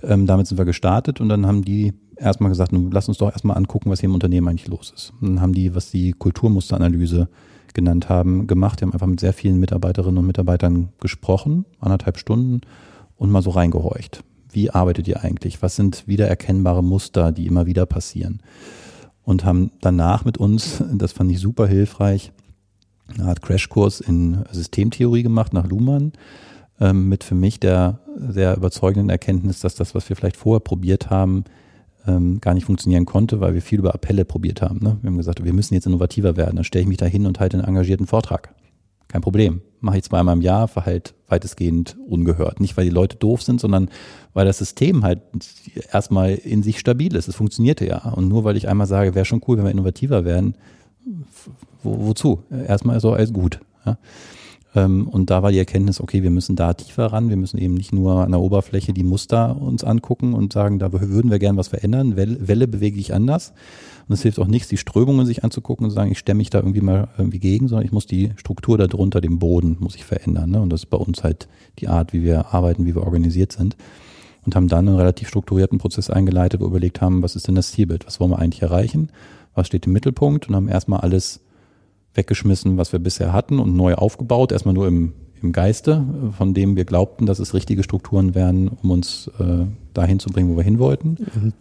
D: Ähm, damit sind wir gestartet und dann haben die erstmal gesagt, nun, lass uns doch erstmal angucken, was hier im Unternehmen eigentlich los ist. Und dann haben die, was die Kulturmusteranalyse genannt haben, gemacht. Die haben einfach mit sehr vielen Mitarbeiterinnen und Mitarbeitern gesprochen, anderthalb Stunden und mal so reingehorcht. Wie arbeitet ihr eigentlich? Was sind wiedererkennbare Muster, die immer wieder passieren? Und haben danach mit uns, das fand ich super hilfreich, eine Art Crashkurs in Systemtheorie gemacht nach Luhmann ähm, mit für mich der sehr überzeugenden Erkenntnis, dass das, was wir vielleicht vorher probiert haben, ähm, gar nicht funktionieren konnte, weil wir viel über Appelle probiert haben. Ne? Wir haben gesagt, wir müssen jetzt innovativer werden. Dann stelle ich mich da hin und halte einen engagierten Vortrag. Kein Problem. Mache ich zweimal im Jahr, verhalt weitestgehend ungehört. Nicht, weil die Leute doof sind, sondern weil das System halt erstmal in sich stabil ist. Es funktionierte ja. Und nur weil ich einmal sage, wäre schon cool, wenn wir innovativer werden, wo, wozu? Erstmal ist auch alles gut. Ja? Ähm, und da war die Erkenntnis, okay, wir müssen da tiefer ran. Wir müssen eben nicht nur an der Oberfläche die Muster uns angucken und sagen, da würden wir gern was verändern. Welle, Welle bewege ich anders. Und es hilft auch nichts, die Strömungen sich anzugucken und zu sagen, ich stemme mich da irgendwie mal irgendwie gegen, sondern ich muss die Struktur darunter, den Boden, muss ich verändern. Ne? Und das ist bei uns halt die Art, wie wir arbeiten, wie wir organisiert sind. Und haben dann einen relativ strukturierten Prozess eingeleitet, wo wir überlegt haben, was ist denn das Zielbild? Was wollen wir eigentlich erreichen? Was steht im Mittelpunkt? Und haben erstmal alles weggeschmissen, was wir bisher hatten und neu aufgebaut. Erstmal nur im, im Geiste, von dem wir glaubten, dass es richtige Strukturen wären, um uns äh, dahin zu bringen, wo wir hin wollten.
C: Mhm.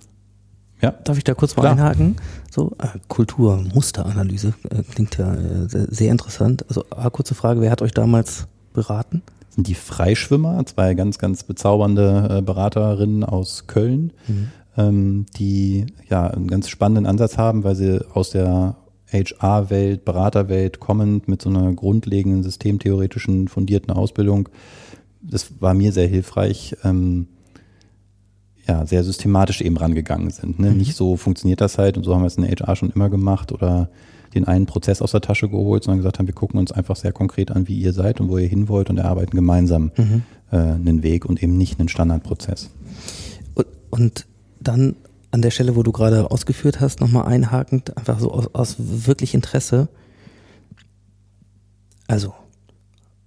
C: Ja. Darf ich da kurz mal Klar. einhaken? So, äh, Kultur, Musteranalyse äh, klingt ja äh, sehr interessant. Also, kurze Frage, wer hat euch damals beraten?
D: Das sind die Freischwimmer, zwei ganz, ganz bezaubernde äh, Beraterinnen aus Köln, mhm. ähm, die ja einen ganz spannenden Ansatz haben, weil sie aus der HR-Welt, Beraterwelt kommend mit so einer grundlegenden systemtheoretischen fundierten Ausbildung. Das war mir sehr hilfreich. Ähm, ja, sehr systematisch eben rangegangen sind. Ne? Mhm. Nicht so funktioniert das halt und so haben wir es in der HR schon immer gemacht oder den einen Prozess aus der Tasche geholt, sondern gesagt haben, wir gucken uns einfach sehr konkret an, wie ihr seid und wo ihr hin wollt und erarbeiten gemeinsam mhm. äh, einen Weg und eben nicht einen Standardprozess.
C: Und, und dann an der Stelle, wo du gerade ausgeführt hast, nochmal einhakend, einfach so aus, aus wirklich Interesse. Also,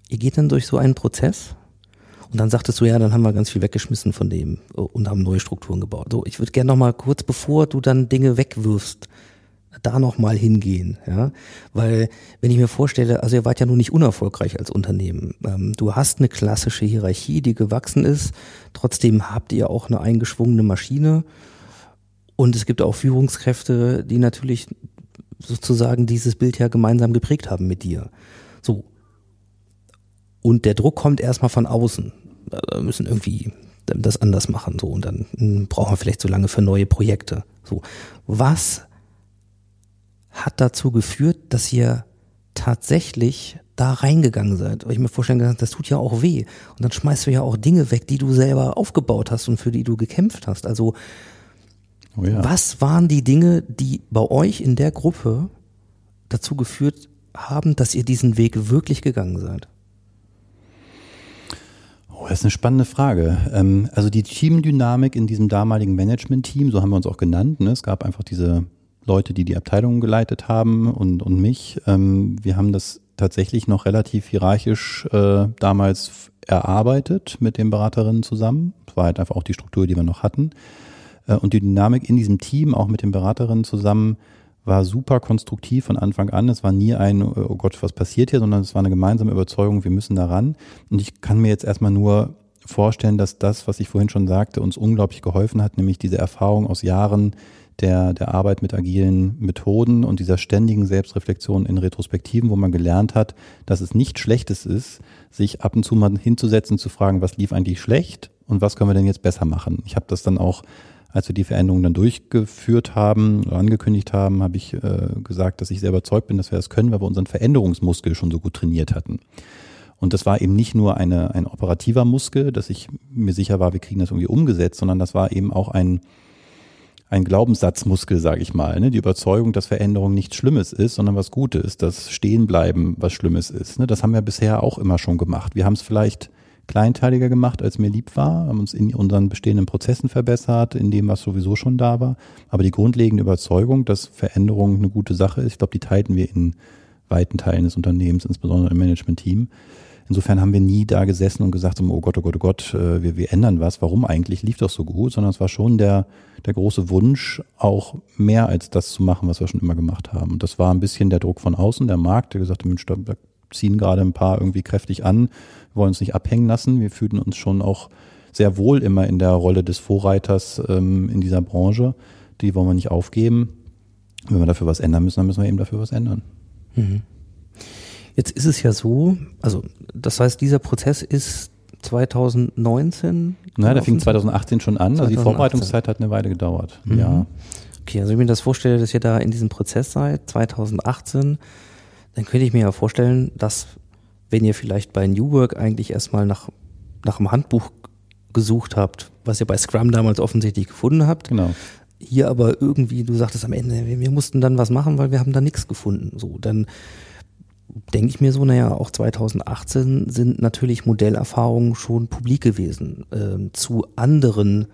C: ihr geht dann durch so einen Prozess und dann sagtest du, ja, dann haben wir ganz viel weggeschmissen von dem und haben neue Strukturen gebaut. So, ich würde gerne noch mal kurz, bevor du dann Dinge wegwirfst, da noch mal hingehen, ja, weil wenn ich mir vorstelle, also ihr wart ja nun nicht unerfolgreich als Unternehmen. Ähm, du hast eine klassische Hierarchie, die gewachsen ist. Trotzdem habt ihr auch eine eingeschwungene Maschine und es gibt auch Führungskräfte, die natürlich sozusagen dieses Bild ja gemeinsam geprägt haben mit dir. So. Und der Druck kommt erstmal von außen wir müssen irgendwie das anders machen, so, und dann hm, brauchen wir vielleicht so lange für neue Projekte, so. Was hat dazu geführt, dass ihr tatsächlich da reingegangen seid? Weil ich mir vorstellen kann, das tut ja auch weh. Und dann schmeißt du ja auch Dinge weg, die du selber aufgebaut hast und für die du gekämpft hast. Also, oh ja. was waren die Dinge, die bei euch in der Gruppe dazu geführt haben, dass ihr diesen Weg wirklich gegangen seid?
D: Oh, das ist eine spannende Frage. Ähm, also die Teamdynamik in diesem damaligen Management-Team, so haben wir uns auch genannt. Ne? Es gab einfach diese Leute, die die Abteilungen geleitet haben und, und mich. Ähm, wir haben das tatsächlich noch relativ hierarchisch äh, damals erarbeitet mit den Beraterinnen zusammen. Das war halt einfach auch die Struktur, die wir noch hatten. Äh, und die Dynamik in diesem Team, auch mit den Beraterinnen zusammen, war super konstruktiv von Anfang an. Es war nie ein, oh Gott, was passiert hier, sondern es war eine gemeinsame Überzeugung, wir müssen da ran. Und ich kann mir jetzt erstmal nur vorstellen, dass das, was ich vorhin schon sagte, uns unglaublich geholfen hat, nämlich diese Erfahrung aus Jahren der, der Arbeit mit agilen Methoden und dieser ständigen Selbstreflexion in Retrospektiven, wo man gelernt hat, dass es nicht Schlechtes ist, sich ab und zu mal hinzusetzen, zu fragen, was lief eigentlich schlecht und was können wir denn jetzt besser machen. Ich habe das dann auch als wir die Veränderungen dann durchgeführt haben oder angekündigt haben, habe ich äh, gesagt, dass ich sehr überzeugt bin, dass wir das können, weil wir unseren Veränderungsmuskel schon so gut trainiert hatten. Und das war eben nicht nur eine, ein operativer Muskel, dass ich mir sicher war, wir kriegen das irgendwie umgesetzt, sondern das war eben auch ein, ein Glaubenssatzmuskel, sage ich mal. Ne? Die Überzeugung, dass Veränderung nichts Schlimmes ist, sondern was Gutes, dass Stehenbleiben was Schlimmes ist. Ne? Das haben wir bisher auch immer schon gemacht. Wir haben es vielleicht kleinteiliger gemacht, als mir lieb war, haben uns in unseren bestehenden Prozessen verbessert, in dem, was sowieso schon da war. Aber die grundlegende Überzeugung, dass Veränderung eine gute Sache ist, ich glaube, die teilten wir in weiten Teilen des Unternehmens, insbesondere im Management-Team. Insofern haben wir nie da gesessen und gesagt, oh Gott, oh Gott, oh Gott, äh, wir, wir ändern was. Warum eigentlich? Lief doch so gut, sondern es war schon der, der große Wunsch, auch mehr als das zu machen, was wir schon immer gemacht haben. Und das war ein bisschen der Druck von außen, der Markt, der gesagt hat, Mensch, da ziehen gerade ein paar irgendwie kräftig an wollen uns nicht abhängen lassen. Wir fühlen uns schon auch sehr wohl immer in der Rolle des Vorreiters ähm, in dieser Branche. Die wollen wir nicht aufgeben. Wenn wir dafür was ändern müssen, dann müssen wir eben dafür was ändern. Mhm.
C: Jetzt ist es ja so, also das heißt, dieser Prozess ist 2019?
D: Naja, der fing 2018 schon an. 2018. Also die Vorbereitungszeit hat eine Weile gedauert.
C: Mhm. Ja. Okay, also wenn ich mir das vorstelle, dass ihr da in diesem Prozess seid, 2018, dann könnte ich mir ja vorstellen, dass wenn ihr vielleicht bei New Work eigentlich erstmal nach, nach einem Handbuch gesucht habt, was ihr bei Scrum damals offensichtlich gefunden habt.
D: Genau.
C: Hier aber irgendwie, du sagtest am Ende, wir, wir mussten dann was machen, weil wir haben da nichts gefunden. So, dann denke ich mir so, naja, auch 2018 sind natürlich Modellerfahrungen schon publik gewesen äh, zu anderen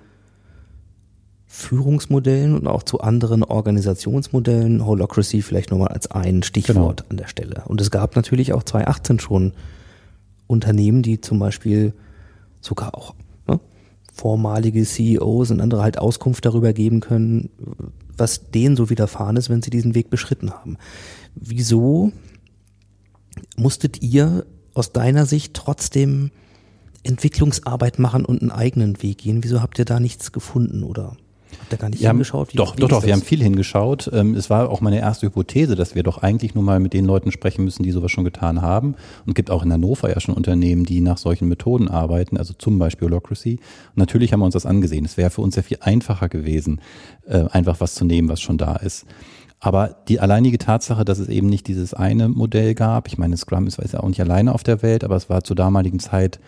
C: Führungsmodellen und auch zu anderen Organisationsmodellen. Holocracy vielleicht nochmal als ein Stichwort genau. an der Stelle. Und es gab natürlich auch 2018 schon Unternehmen, die zum Beispiel sogar auch ne, vormalige CEOs und andere halt Auskunft darüber geben können, was denen so widerfahren ist, wenn sie diesen Weg beschritten haben. Wieso musstet ihr aus deiner Sicht trotzdem Entwicklungsarbeit machen und einen eigenen Weg gehen? Wieso habt ihr da nichts gefunden oder Habt ihr gar nicht
D: wir
C: hingeschaut?
D: Wie, doch, doch, doch, wir haben viel hingeschaut. Ähm, es war auch meine erste Hypothese, dass wir doch eigentlich nur mal mit den Leuten sprechen müssen, die sowas schon getan haben. Und gibt auch in Hannover ja schon Unternehmen, die nach solchen Methoden arbeiten, also zum Beispiel Holocracy. Und natürlich haben wir uns das angesehen. Es wäre für uns sehr viel einfacher gewesen, äh, einfach was zu nehmen, was schon da ist. Aber die alleinige Tatsache, dass es eben nicht dieses eine Modell gab, ich meine, Scrum ist, ist ja auch nicht alleine auf der Welt, aber es war zur damaligen Zeit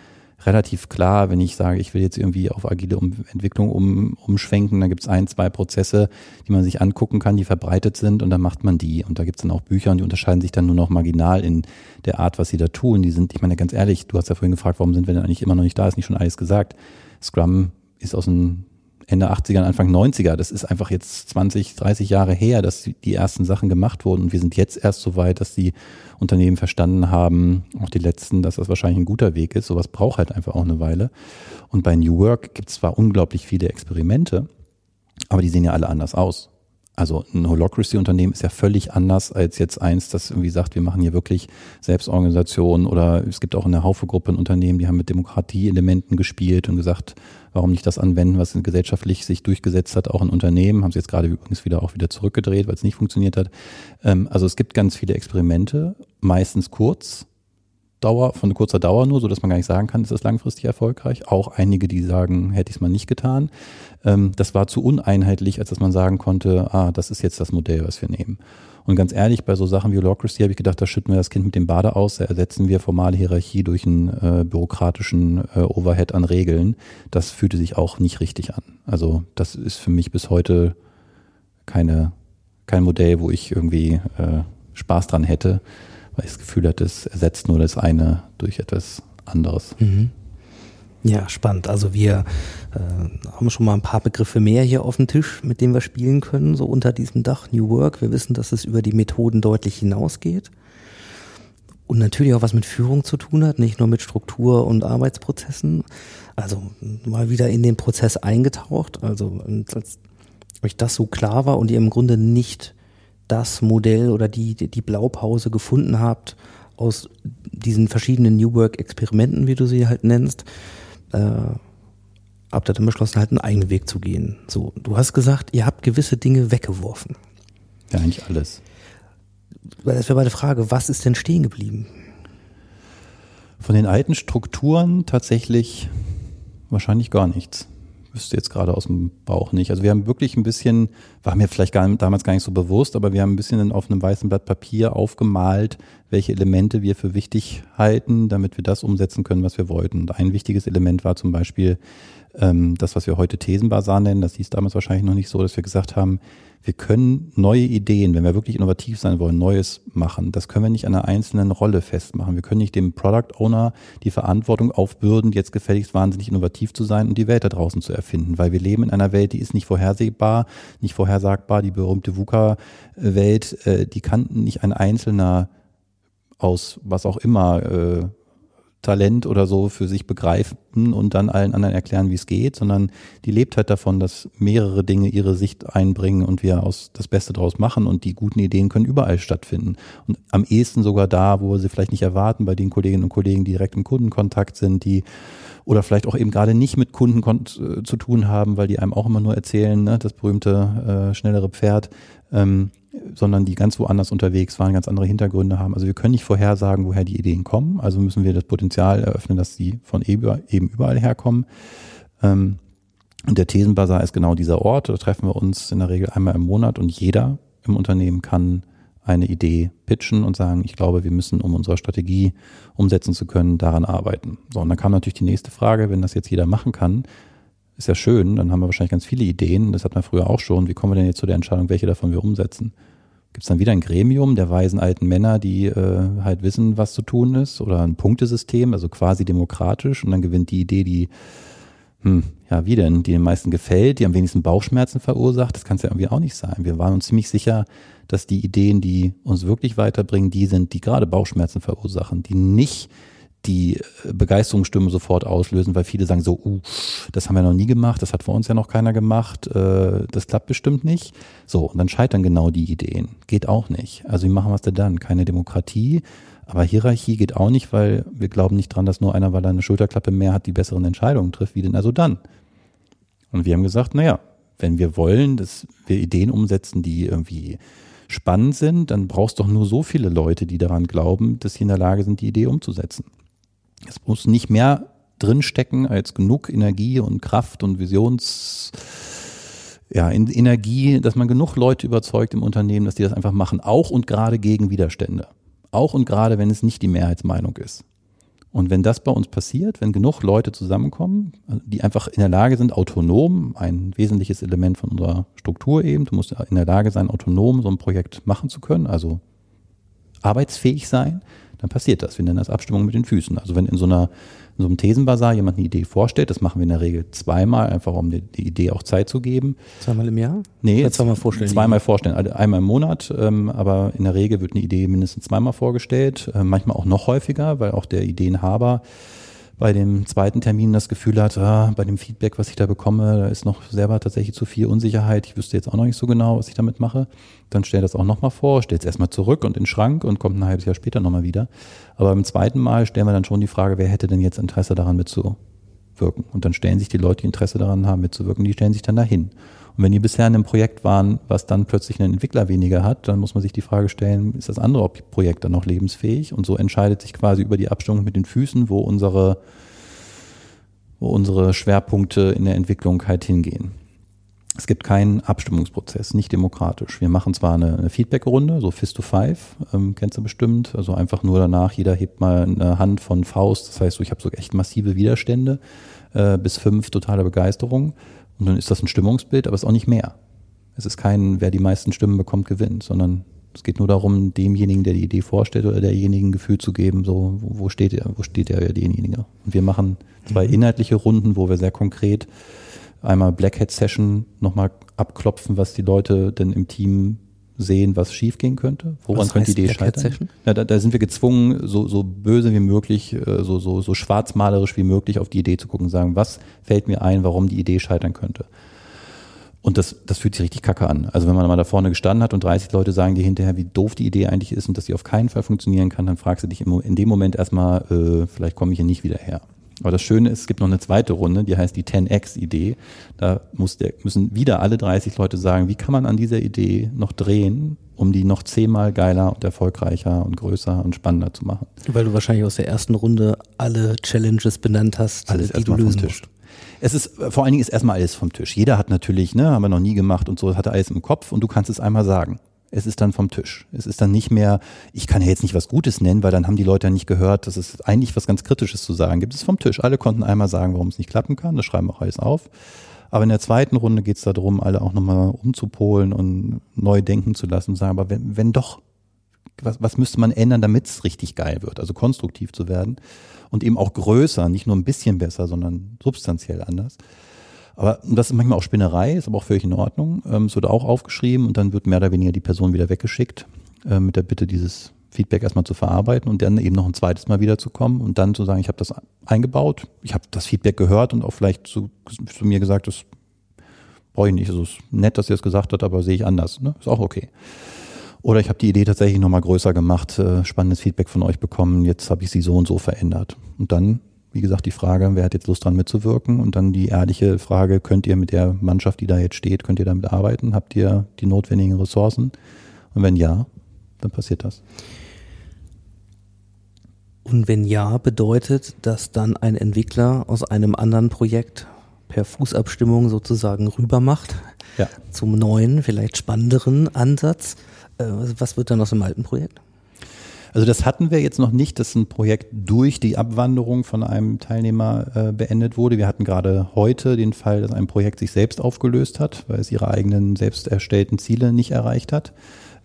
D: relativ klar, wenn ich sage, ich will jetzt irgendwie auf agile um Entwicklung um, umschwenken, dann gibt es ein, zwei Prozesse, die man sich angucken kann, die verbreitet sind und dann macht man die. Und da gibt es dann auch Bücher und die unterscheiden sich dann nur noch marginal in der Art, was sie da tun. Die sind, ich meine, ganz ehrlich, du hast ja vorhin gefragt, warum sind wir denn eigentlich immer noch nicht da, ist nicht schon alles gesagt. Scrum ist aus den Ende 80er, Anfang 90er. Das ist einfach jetzt 20, 30 Jahre her, dass die ersten Sachen gemacht wurden. Und wir sind jetzt erst so weit, dass die Unternehmen verstanden haben, auch die letzten, dass das wahrscheinlich ein guter Weg ist. Sowas braucht halt einfach auch eine Weile. Und bei New Work gibt es zwar unglaublich viele Experimente, aber die sehen ja alle anders aus. Also ein Holocracy-Unternehmen ist ja völlig anders als jetzt eins, das irgendwie sagt, wir machen hier wirklich Selbstorganisation oder es gibt auch eine Haufe Gruppe in Unternehmen, die haben mit Demokratie-Elementen gespielt und gesagt, warum nicht das anwenden, was gesellschaftlich sich durchgesetzt hat, auch in Unternehmen, haben sie jetzt gerade übrigens wieder auch wieder zurückgedreht, weil es nicht funktioniert hat. Ähm, also es gibt ganz viele Experimente, meistens kurz, Dauer, von kurzer Dauer nur, so dass man gar nicht sagen kann, ist das langfristig erfolgreich. Auch einige, die sagen, hätte ich es mal nicht getan. Ähm, das war zu uneinheitlich, als dass man sagen konnte, ah, das ist jetzt das Modell, was wir nehmen. Und ganz ehrlich, bei so Sachen wie Holocracy habe ich gedacht, da schütten wir das Kind mit dem Bade aus, da ersetzen wir formale Hierarchie durch einen äh, bürokratischen äh, Overhead an Regeln. Das fühlte sich auch nicht richtig an. Also das ist für mich bis heute keine, kein Modell, wo ich irgendwie äh, Spaß dran hätte weil ich das Gefühl hatte, es ersetzt nur das eine durch etwas anderes. Mhm.
C: Ja, spannend. Also wir äh, haben schon mal ein paar Begriffe mehr hier auf dem Tisch, mit denen wir spielen können, so unter diesem Dach New Work. Wir wissen, dass es über die Methoden deutlich hinausgeht und natürlich auch was mit Führung zu tun hat, nicht nur mit Struktur und Arbeitsprozessen. Also mal wieder in den Prozess eingetaucht, also als euch das so klar war und ihr im Grunde nicht das Modell oder die, die Blaupause gefunden habt aus diesen verschiedenen New Work Experimenten, wie du sie halt nennst, äh, habt ihr dann beschlossen, halt einen eigenen Weg zu gehen. So, du hast gesagt, ihr habt gewisse Dinge weggeworfen.
D: Ja, eigentlich alles.
C: Das wäre meine Frage, was ist denn stehen geblieben?
D: Von den alten Strukturen tatsächlich wahrscheinlich gar nichts. Wüsste jetzt gerade aus dem Bauch nicht. Also wir haben wirklich ein bisschen, war mir vielleicht gar, damals gar nicht so bewusst, aber wir haben ein bisschen auf einem weißen Blatt Papier aufgemalt, welche Elemente wir für wichtig halten, damit wir das umsetzen können, was wir wollten. Und ein wichtiges Element war zum Beispiel ähm, das, was wir heute Thesenbasar nennen. Das hieß damals wahrscheinlich noch nicht so, dass wir gesagt haben, wir können neue Ideen, wenn wir wirklich innovativ sein wollen, Neues machen. Das können wir nicht an einer einzelnen Rolle festmachen. Wir können nicht dem Product Owner die Verantwortung aufbürden, jetzt gefälligst wahnsinnig innovativ zu sein und die Welt da draußen zu erfinden, weil wir leben in einer Welt, die ist nicht vorhersehbar, nicht vorhersagbar. Die berühmte VUCA-Welt, äh, die kann nicht ein einzelner aus was auch immer äh, Talent oder so für sich begreifen und dann allen anderen erklären, wie es geht, sondern die lebt halt davon, dass mehrere Dinge ihre Sicht einbringen und wir aus das Beste draus machen und die guten Ideen können überall stattfinden. Und am ehesten sogar da, wo wir sie vielleicht nicht erwarten, bei den Kolleginnen und Kollegen, die direkt im Kundenkontakt sind, die oder vielleicht auch eben gerade nicht mit Kunden äh, zu tun haben, weil die einem auch immer nur erzählen, ne, das berühmte äh, schnellere Pferd. Ähm, sondern die ganz woanders unterwegs waren, ganz andere Hintergründe haben. Also wir können nicht vorhersagen, woher die Ideen kommen. Also müssen wir das Potenzial eröffnen, dass sie von eben überall herkommen. Ähm, und der Thesenbasar ist genau dieser Ort. Da treffen wir uns in der Regel einmal im Monat und jeder im Unternehmen kann eine Idee pitchen und sagen, ich glaube, wir müssen, um unsere Strategie umsetzen zu können, daran arbeiten. So, und dann kam natürlich die nächste Frage, wenn das jetzt jeder machen kann, ist ja schön, dann haben wir wahrscheinlich ganz viele Ideen, das hat man früher auch schon. Wie kommen wir denn jetzt zu der Entscheidung, welche davon wir umsetzen? Gibt es dann wieder ein Gremium der weisen alten Männer, die äh, halt wissen, was zu tun ist, oder ein Punktesystem, also quasi demokratisch, und dann gewinnt die Idee, die, hm, ja, wie denn, die den meisten gefällt, die am wenigsten Bauchschmerzen verursacht. Das kann es ja irgendwie auch nicht sein. Wir waren uns ziemlich sicher, dass die Ideen, die uns wirklich weiterbringen, die sind, die gerade Bauchschmerzen verursachen, die nicht die äh, Begeisterungsstimme sofort auslösen, weil viele sagen so, uh, das haben wir noch nie gemacht, das hat vor uns ja noch keiner gemacht, äh, das klappt bestimmt nicht. So, und dann scheitern genau die Ideen. Geht auch nicht. Also wie machen wir es denn dann? Keine Demokratie, aber Hierarchie geht auch nicht, weil wir glauben nicht dran, dass nur einer, weil er eine Schulterklappe mehr hat, die besseren Entscheidungen trifft. Wie denn also dann? Und wir haben gesagt, naja, wenn wir wollen, dass wir Ideen umsetzen, die irgendwie spannend sind, dann brauchst du doch nur so viele Leute, die daran glauben, dass sie in der Lage sind, die Idee umzusetzen. Es muss nicht mehr drinstecken als genug Energie und Kraft und Visions, ja, in Energie, dass man genug Leute überzeugt im Unternehmen, dass die das einfach machen, auch und gerade gegen Widerstände. Auch und gerade, wenn es nicht die Mehrheitsmeinung ist. Und wenn das bei uns passiert, wenn genug Leute zusammenkommen, die einfach in der Lage sind, autonom, ein wesentliches Element von unserer Struktur eben, du musst in der Lage sein, autonom so ein Projekt machen zu können, also arbeitsfähig sein, dann passiert das. Wir nennen das Abstimmung mit den Füßen. Also wenn in so einer in so einem Thesenbasar jemand eine Idee vorstellt, das machen wir in der Regel zweimal, einfach um die, die Idee auch Zeit zu geben.
C: Zweimal im Jahr?
D: Nee,
C: zweimal vorstellen.
D: Zweimal vorstellen, einmal im Monat, ähm, aber in der Regel wird eine Idee mindestens zweimal vorgestellt, äh, manchmal auch noch häufiger, weil auch der Ideenhaber bei dem zweiten Termin das Gefühl hat, ah, bei dem Feedback, was ich da bekomme, da ist noch selber tatsächlich zu viel Unsicherheit. Ich wüsste jetzt auch noch nicht so genau, was ich damit mache. Dann stell das auch nochmal vor, stell es erstmal zurück und in den Schrank und kommt ein halbes Jahr später nochmal wieder. Aber beim zweiten Mal stellen wir dann schon die Frage, wer hätte denn jetzt Interesse daran mitzuwirken? Und dann stellen sich die Leute, die Interesse daran haben, mitzuwirken, die stellen sich dann dahin. Und wenn die bisher in einem Projekt waren, was dann plötzlich einen Entwickler weniger hat, dann muss man sich die Frage stellen, ist das andere Projekt dann noch lebensfähig? Und so entscheidet sich quasi über die Abstimmung mit den Füßen, wo unsere, wo unsere Schwerpunkte in der Entwicklung halt hingehen. Es gibt keinen Abstimmungsprozess, nicht demokratisch. Wir machen zwar eine, eine Feedback-Runde, so Fist to Five, ähm, kennst du bestimmt, also einfach nur danach, jeder hebt mal eine Hand von Faust, das heißt, so, ich habe so echt massive Widerstände, äh, bis fünf totale Begeisterung. Und dann ist das ein Stimmungsbild, aber es ist auch nicht mehr. Es ist kein, wer die meisten Stimmen bekommt, gewinnt, sondern Es geht nur darum, demjenigen, der die Idee vorstellt oder derjenigen ein Gefühl zu geben, so, wo, steht er, wo steht er oder derjenige. Und wir machen zwei
C: Mhm.
D: inhaltliche Runden, wo wir sehr konkret einmal Black Hat Session nochmal abklopfen, was die Leute denn im Team sehen, was schiefgehen könnte. Woran
C: Was
D: könnte die Idee scheitern? Ja, da, da sind wir gezwungen, so, so böse wie möglich, äh, so, so, so schwarzmalerisch wie möglich auf die Idee zu gucken, sagen, was fällt mir ein, warum die Idee scheitern könnte. Und das, das fühlt sich richtig kacke an. Also wenn man mal da vorne gestanden hat und 30 Leute sagen dir hinterher, wie doof die Idee eigentlich ist und dass sie auf keinen Fall funktionieren kann, dann fragst du dich in dem Moment erstmal, äh, vielleicht komme ich hier nicht wieder her. Aber das Schöne ist, es gibt noch eine zweite Runde, die heißt die 10x-Idee. Da muss der, müssen wieder alle 30 Leute sagen, wie kann man an dieser Idee noch drehen, um die noch zehnmal geiler und erfolgreicher und größer und spannender zu machen.
C: Weil du wahrscheinlich aus der ersten Runde alle Challenges benannt hast,
D: Alles
C: die du lösen musst.
D: Es ist, äh, vor allen Dingen ist erstmal alles vom Tisch. Jeder hat natürlich, ne, haben wir noch nie gemacht und so, hatte alles im Kopf und du kannst es einmal sagen. Es ist dann vom Tisch. Es ist dann nicht mehr, ich kann ja jetzt nicht was Gutes nennen, weil dann haben die Leute ja nicht gehört, dass es eigentlich was ganz Kritisches zu sagen gibt. Es ist vom Tisch. Alle konnten einmal sagen, warum es nicht klappen kann. Das schreiben wir auch alles auf. Aber in der zweiten Runde geht es darum, alle auch nochmal umzupolen und neu denken zu lassen und sagen, aber wenn, wenn doch, was, was müsste man ändern, damit es richtig geil wird, also konstruktiv zu werden und eben auch größer, nicht nur ein bisschen besser, sondern substanziell anders. Aber das ist manchmal auch Spinnerei, ist aber auch völlig in Ordnung. Ähm, es wird auch aufgeschrieben und dann wird mehr oder weniger die Person wieder weggeschickt äh, mit der Bitte, dieses Feedback erstmal zu verarbeiten und dann eben noch ein zweites Mal wiederzukommen und dann zu sagen, ich habe das eingebaut, ich habe das Feedback gehört und auch vielleicht zu, zu mir gesagt, das brauche ich nicht. Also es ist nett, dass ihr es gesagt habt, aber sehe ich anders. Ne? Ist auch okay. Oder ich habe die Idee tatsächlich nochmal größer gemacht, äh, spannendes Feedback von euch bekommen, jetzt habe ich sie so und so verändert. Und dann, wie gesagt, die Frage, wer hat jetzt Lust dran mitzuwirken? Und dann die ehrliche Frage, könnt ihr mit der Mannschaft, die da jetzt steht, könnt ihr damit arbeiten? Habt ihr die notwendigen Ressourcen? Und wenn ja, dann passiert das.
C: Und wenn ja, bedeutet, dass dann ein Entwickler aus einem anderen Projekt per Fußabstimmung sozusagen rüber macht
D: Ja.
C: zum neuen, vielleicht spannenderen Ansatz. Äh, Was wird dann aus dem alten Projekt?
D: Also das hatten wir jetzt noch nicht, dass ein Projekt durch die Abwanderung von einem Teilnehmer äh, beendet wurde. Wir hatten gerade heute den Fall, dass ein Projekt sich selbst aufgelöst hat, weil es ihre eigenen selbst erstellten Ziele nicht erreicht hat.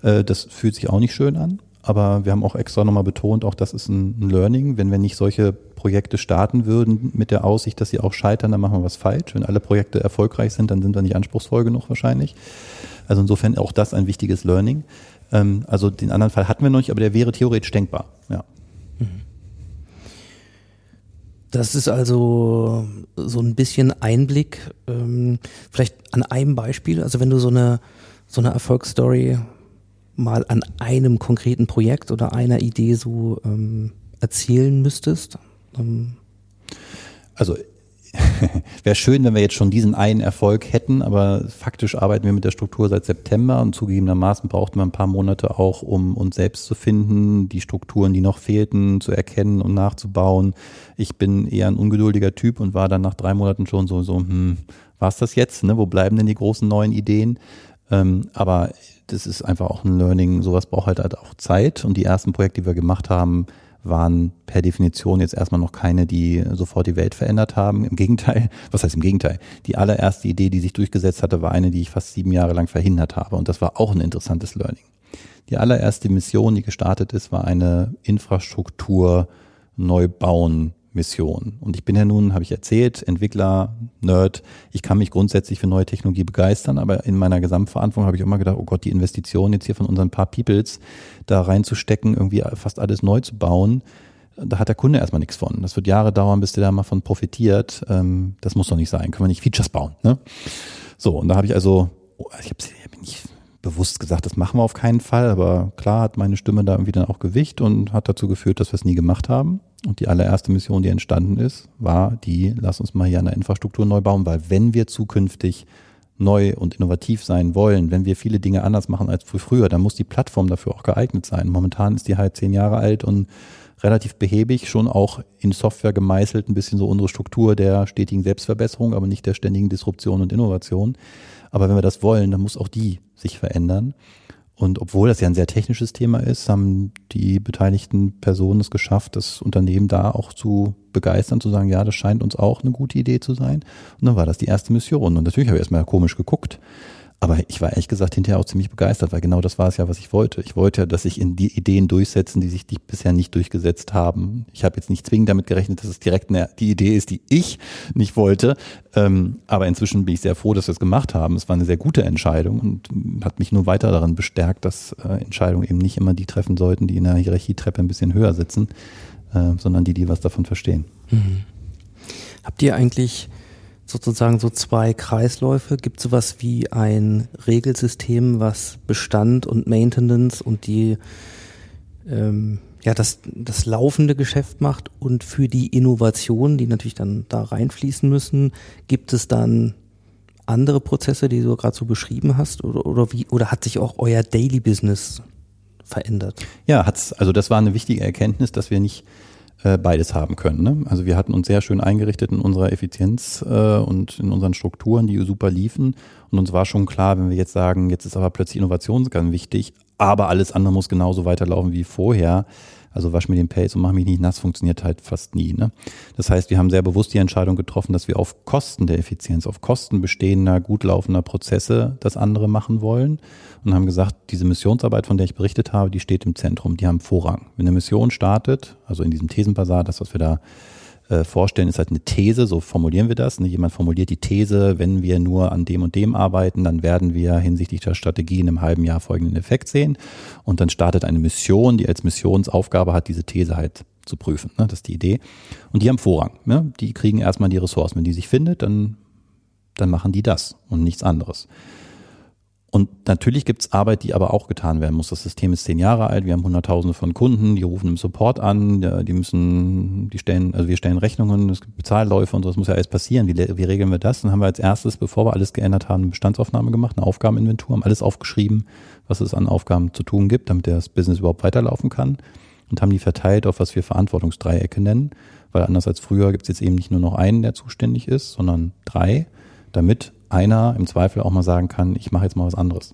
D: Äh, das fühlt sich auch nicht schön an. Aber wir haben auch extra nochmal betont, auch das ist ein ein Learning. Wenn wir nicht solche Projekte starten würden mit der Aussicht, dass sie auch scheitern, dann machen wir was falsch. Wenn alle Projekte erfolgreich sind, dann sind wir nicht anspruchsvoll genug wahrscheinlich. Also insofern auch das ein wichtiges Learning. Ähm, also den anderen Fall hatten wir noch nicht, aber der wäre theoretisch denkbar. Ja.
C: Das ist also so ein bisschen Einblick, ähm, vielleicht an einem Beispiel. Also wenn du so eine, so eine Erfolgsstory mal an einem konkreten Projekt oder einer Idee so ähm, erzählen müsstest. Ähm,
D: Also wäre schön, wenn wir jetzt schon diesen einen Erfolg hätten, aber faktisch arbeiten wir mit der Struktur seit September und zugegebenermaßen brauchten wir ein paar Monate auch, um uns selbst zu finden, die Strukturen, die noch fehlten, zu erkennen und nachzubauen. Ich bin eher ein ungeduldiger Typ und war dann nach drei Monaten schon so, so hm, war das jetzt? Ne? Wo bleiben denn die großen neuen Ideen? Ähm, aber das ist einfach auch ein Learning. Sowas braucht halt, halt auch Zeit. Und die ersten Projekte, die wir gemacht haben, waren per Definition jetzt erstmal noch keine, die sofort die Welt verändert haben. Im Gegenteil, was heißt im Gegenteil? Die allererste Idee, die sich durchgesetzt hatte, war eine, die ich fast sieben Jahre lang verhindert habe. Und das war auch ein interessantes Learning. Die allererste Mission, die gestartet ist, war eine Infrastruktur Neubauen Mission. Und ich bin ja nun, habe ich erzählt, Entwickler, Nerd. Ich kann mich grundsätzlich für neue Technologie begeistern, aber in meiner Gesamtverantwortung habe ich immer gedacht, oh Gott, die Investition jetzt hier von unseren paar Peoples da reinzustecken, irgendwie fast alles neu zu bauen, da hat der Kunde erstmal nichts von. Das wird Jahre dauern, bis der da mal von profitiert. Ähm, das muss doch nicht sein. Können wir nicht Features bauen. Ne? So, und da habe ich also, oh, ich habe hab nicht bewusst gesagt, das machen wir auf keinen Fall, aber klar hat meine Stimme da irgendwie dann auch Gewicht und hat dazu geführt, dass wir es nie gemacht haben. Und die allererste Mission, die entstanden ist, war die, lass uns mal hier der Infrastruktur neu bauen, weil wenn wir zukünftig neu und innovativ sein wollen, wenn wir viele Dinge anders machen als früher, dann muss die Plattform dafür auch geeignet sein. Momentan ist die halt zehn Jahre alt und relativ behäbig, schon auch in Software gemeißelt, ein bisschen so unsere Struktur der stetigen Selbstverbesserung, aber nicht der ständigen Disruption und Innovation. Aber wenn wir das wollen, dann muss auch die sich verändern. Und obwohl das ja ein sehr technisches Thema ist, haben die beteiligten Personen es geschafft, das Unternehmen da auch zu begeistern, zu sagen, ja, das scheint uns auch eine gute Idee zu sein. Und dann war das die erste Mission. Und natürlich habe ich erstmal komisch geguckt. Aber ich war ehrlich gesagt hinterher auch ziemlich begeistert, weil genau das war es ja, was ich wollte. Ich wollte ja, dass sich in die Ideen durchsetzen, die sich die bisher nicht durchgesetzt haben. Ich habe jetzt nicht zwingend damit gerechnet, dass es direkt eine, die Idee ist, die ich nicht wollte. Ähm, aber inzwischen bin ich sehr froh, dass wir es gemacht haben. Es war eine sehr gute Entscheidung und hat mich nur weiter darin bestärkt, dass äh, Entscheidungen eben nicht immer die treffen sollten, die in der Hierarchietreppe ein bisschen höher sitzen, äh, sondern die, die was davon verstehen.
C: Mhm. Habt ihr eigentlich sozusagen so zwei Kreisläufe? Gibt es sowas wie ein Regelsystem, was Bestand und Maintenance und die ähm, ja das, das laufende Geschäft macht und für die Innovationen, die natürlich dann da reinfließen müssen, gibt es dann andere Prozesse, die du gerade so beschrieben hast, oder, oder wie, oder hat sich auch euer Daily Business verändert?
D: Ja, hat's, also das war eine wichtige Erkenntnis, dass wir nicht äh, beides haben können. Ne? Also wir hatten uns sehr schön eingerichtet in unserer Effizienz äh, und in unseren Strukturen, die super liefen. Und uns war schon klar, wenn wir jetzt sagen, jetzt ist aber plötzlich Innovation ganz wichtig, aber alles andere muss genauso weiterlaufen wie vorher, also wasch mir den Pelz und mach mich nicht nass, funktioniert halt fast nie. Ne? Das heißt, wir haben sehr bewusst die Entscheidung getroffen, dass wir auf Kosten der Effizienz, auf Kosten bestehender, gut laufender Prozesse das andere machen wollen und haben gesagt, diese Missionsarbeit, von der ich berichtet habe, die steht im Zentrum, die haben Vorrang. Wenn eine Mission startet, also in diesem Thesenbasar, das, was wir da äh, vorstellen, ist halt eine These, so formulieren wir das. Ne? Jemand formuliert die These, wenn wir nur an dem und dem arbeiten, dann werden wir hinsichtlich der Strategie in einem halben Jahr folgenden Effekt sehen. Und dann startet eine Mission, die als Missionsaufgabe hat, diese These halt zu prüfen. Ne? Das ist die Idee. Und die haben Vorrang. Ne? Die kriegen erstmal die Ressourcen. Wenn die sich findet, dann, dann machen die das und nichts anderes. Und natürlich gibt es Arbeit, die aber auch getan werden muss. Das System ist zehn Jahre alt, wir haben Hunderttausende von Kunden, die rufen im Support an, die müssen, die stellen, also wir stellen Rechnungen, es gibt Bezahlläufe und so, das muss ja alles passieren. Wie, wie regeln wir das? Dann haben wir als erstes, bevor wir alles geändert haben, eine Bestandsaufnahme gemacht, eine Aufgabeninventur, haben alles aufgeschrieben, was es an Aufgaben zu tun gibt, damit das Business überhaupt weiterlaufen kann und haben die verteilt auf was wir Verantwortungsdreiecke nennen, weil anders als früher gibt es jetzt eben nicht nur noch einen, der zuständig ist, sondern drei, damit einer im Zweifel auch mal sagen kann, ich mache jetzt mal was anderes.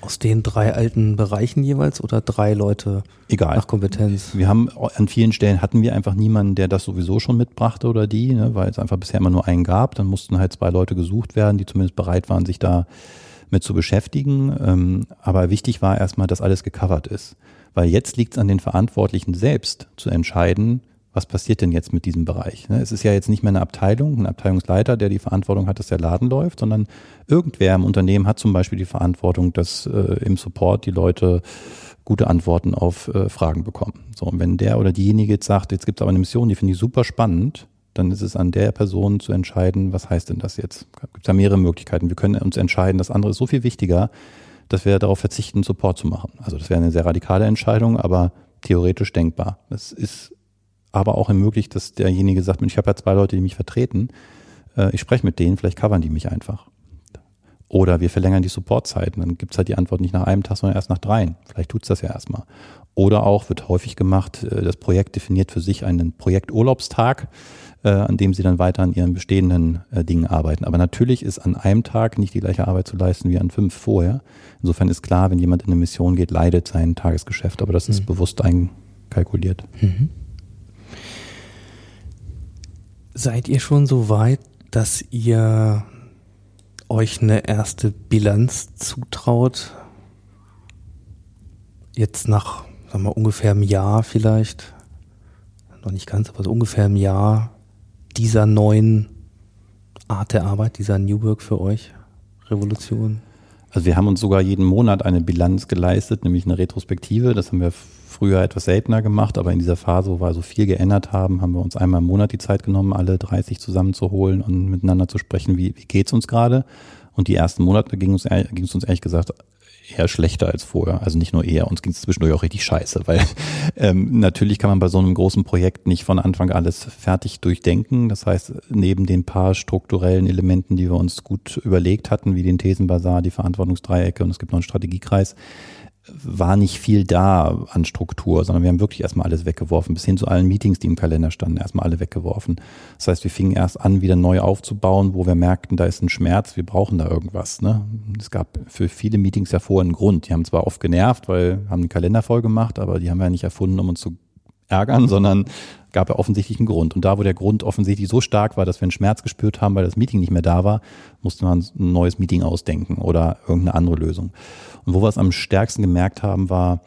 C: Aus den drei alten Bereichen jeweils oder drei Leute
D: Egal.
C: nach Kompetenz?
D: Wir haben an vielen Stellen hatten wir einfach niemanden, der das sowieso schon mitbrachte oder die, ne, weil es einfach bisher immer nur einen gab. Dann mussten halt zwei Leute gesucht werden, die zumindest bereit waren, sich da mit zu beschäftigen. Ähm, aber wichtig war erstmal, dass alles gecovert ist. Weil jetzt liegt es an den Verantwortlichen selbst zu entscheiden, was passiert denn jetzt mit diesem Bereich? Ne? Es ist ja jetzt nicht mehr eine Abteilung, ein Abteilungsleiter, der die Verantwortung hat, dass der Laden läuft, sondern irgendwer im Unternehmen hat zum Beispiel die Verantwortung, dass äh, im Support die Leute gute Antworten auf äh, Fragen bekommen. So, und wenn der oder diejenige jetzt sagt, jetzt gibt es aber eine Mission, die finde ich super spannend, dann ist es an der Person zu entscheiden, was heißt denn das jetzt? Gibt es da mehrere Möglichkeiten. Wir können uns entscheiden, das andere ist so viel wichtiger, dass wir darauf verzichten, Support zu machen. Also das wäre eine sehr radikale Entscheidung, aber theoretisch denkbar. Das ist aber auch ermöglicht, dass derjenige sagt, ich habe ja zwei Leute, die mich vertreten, äh, ich spreche mit denen, vielleicht covern die mich einfach. Oder wir verlängern die Supportzeiten, dann gibt's halt die Antwort nicht nach einem Tag, sondern erst nach dreien. Vielleicht tut's das ja erstmal. Oder auch wird häufig gemacht, äh, das Projekt definiert für sich einen Projekturlaubstag, äh, an dem sie dann weiter an ihren bestehenden Dingen arbeiten. Aber natürlich ist an einem Tag nicht die gleiche Arbeit zu leisten wie an fünf vorher. Insofern ist klar, wenn jemand in eine Mission geht, leidet sein Tagesgeschäft. Aber das ist mhm. bewusst einkalkuliert. Mhm.
C: Seid ihr schon so weit, dass ihr euch eine erste Bilanz zutraut? Jetzt nach, sagen wir, ungefähr einem Jahr vielleicht, noch nicht ganz, aber so ungefähr einem Jahr dieser neuen Art der Arbeit, dieser New Work für euch, Revolution?
D: Also wir haben uns sogar jeden Monat eine Bilanz geleistet, nämlich eine Retrospektive. Das haben wir früher etwas seltener gemacht, aber in dieser Phase, wo wir so viel geändert haben, haben wir uns einmal im Monat die Zeit genommen, alle 30 zusammenzuholen und miteinander zu sprechen, wie, wie geht's uns gerade. Und die ersten Monate ging es es uns ehrlich gesagt eher schlechter als vorher. Also nicht nur eher, uns ging es zwischendurch auch richtig scheiße, weil ähm, natürlich kann man bei so einem großen Projekt nicht von Anfang alles fertig durchdenken. Das heißt, neben den paar strukturellen Elementen, die wir uns gut überlegt hatten, wie den Thesenbasar, die Verantwortungsdreiecke und es gibt noch einen Strategiekreis, war nicht viel da an Struktur, sondern wir haben wirklich erstmal alles weggeworfen, bis hin zu allen Meetings, die im Kalender standen, erstmal alle weggeworfen. Das heißt, wir fingen erst an, wieder neu aufzubauen, wo wir merkten, da ist ein Schmerz, wir brauchen da irgendwas. Ne? Es gab für viele Meetings ja vorher einen Grund. Die haben zwar oft genervt, weil haben den Kalender voll gemacht, aber die haben wir ja nicht erfunden, um uns zu ärgern, sondern gab ja offensichtlich einen Grund. Und da, wo der Grund offensichtlich so stark war, dass wir einen Schmerz gespürt haben, weil das Meeting nicht mehr da war, musste man ein neues Meeting ausdenken oder irgendeine andere Lösung. Und wo wir es am stärksten gemerkt haben, war,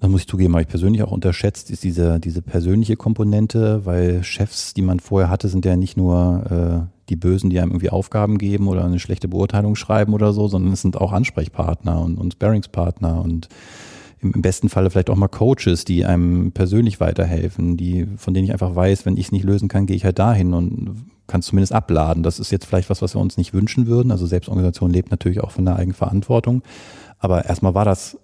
D: das muss ich zugeben, habe ich persönlich auch unterschätzt, ist diese, diese persönliche Komponente, weil Chefs, die man vorher hatte, sind ja nicht nur äh, die Bösen, die einem irgendwie Aufgaben geben oder eine schlechte Beurteilung schreiben oder so, sondern es sind auch Ansprechpartner und, und Sparringspartner und im, besten Falle vielleicht auch mal Coaches, die einem persönlich weiterhelfen, die, von denen ich einfach weiß, wenn ich es nicht lösen kann, gehe ich halt dahin und kann es zumindest abladen. Das ist jetzt vielleicht was, was wir uns nicht wünschen würden. Also Selbstorganisation lebt natürlich auch von der Eigenverantwortung. Aber erstmal war das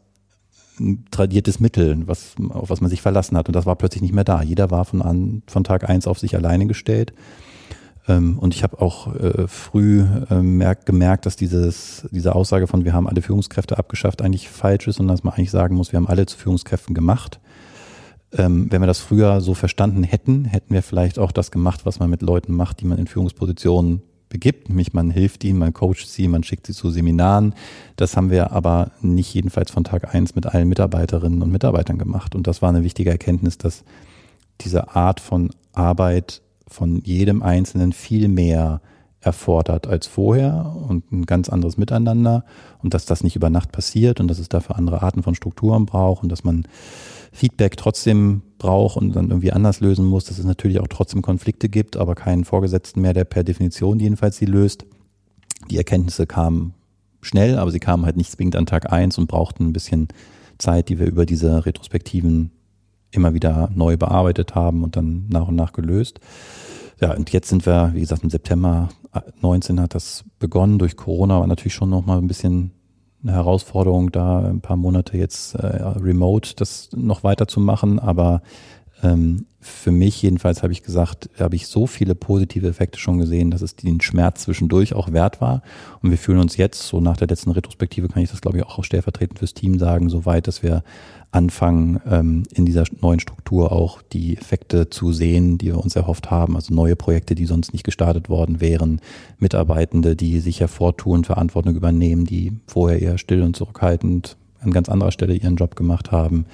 D: ein tradiertes Mittel, was, auf was man sich verlassen hat. Und das war plötzlich nicht mehr da. Jeder war von, an, von Tag eins auf sich alleine gestellt. Ähm, und ich habe auch äh, früh äh, merk, gemerkt, dass dieses, diese Aussage von wir haben alle Führungskräfte abgeschafft eigentlich falsch ist und dass man eigentlich sagen muss, wir haben alle zu Führungskräften gemacht. Ähm, wenn wir das früher so verstanden hätten, hätten wir vielleicht auch das gemacht, was man mit Leuten macht, die man in Führungspositionen begibt, nämlich man hilft ihnen, man coacht sie, man schickt sie zu Seminaren. Das haben wir aber nicht jedenfalls von Tag eins mit allen Mitarbeiterinnen und Mitarbeitern gemacht. Und das war eine wichtige Erkenntnis, dass diese Art von Arbeit von jedem Einzelnen viel mehr erfordert als vorher und ein ganz anderes Miteinander und dass das nicht über Nacht passiert und dass es dafür andere Arten von Strukturen braucht und dass man Feedback trotzdem braucht und dann irgendwie anders lösen muss, dass es natürlich auch trotzdem Konflikte gibt, aber keinen Vorgesetzten mehr, der per Definition jedenfalls sie löst. Die Erkenntnisse kamen schnell, aber sie kamen halt nicht zwingend an Tag eins und brauchten ein bisschen Zeit, die wir über diese Retrospektiven immer wieder neu bearbeitet haben und dann nach und nach gelöst. Ja, und jetzt sind wir, wie gesagt, im September 19 hat das begonnen. Durch Corona war natürlich schon noch mal ein bisschen eine Herausforderung, da ein paar Monate jetzt äh, remote das noch weiterzumachen. Aber ähm, für mich jedenfalls habe ich gesagt, habe ich so viele positive Effekte schon gesehen, dass es den Schmerz zwischendurch auch wert war. Und wir fühlen uns jetzt, so nach der letzten Retrospektive kann ich das glaube ich auch stellvertretend fürs Team sagen, so weit, dass wir anfangen, ähm, in dieser neuen Struktur auch die Effekte zu sehen, die wir uns erhofft haben. Also neue Projekte, die sonst nicht gestartet worden wären, Mitarbeitende, die sich hervortun, Verantwortung übernehmen, die vorher eher still und zurückhaltend an ganz anderer Stelle ihren Job gemacht haben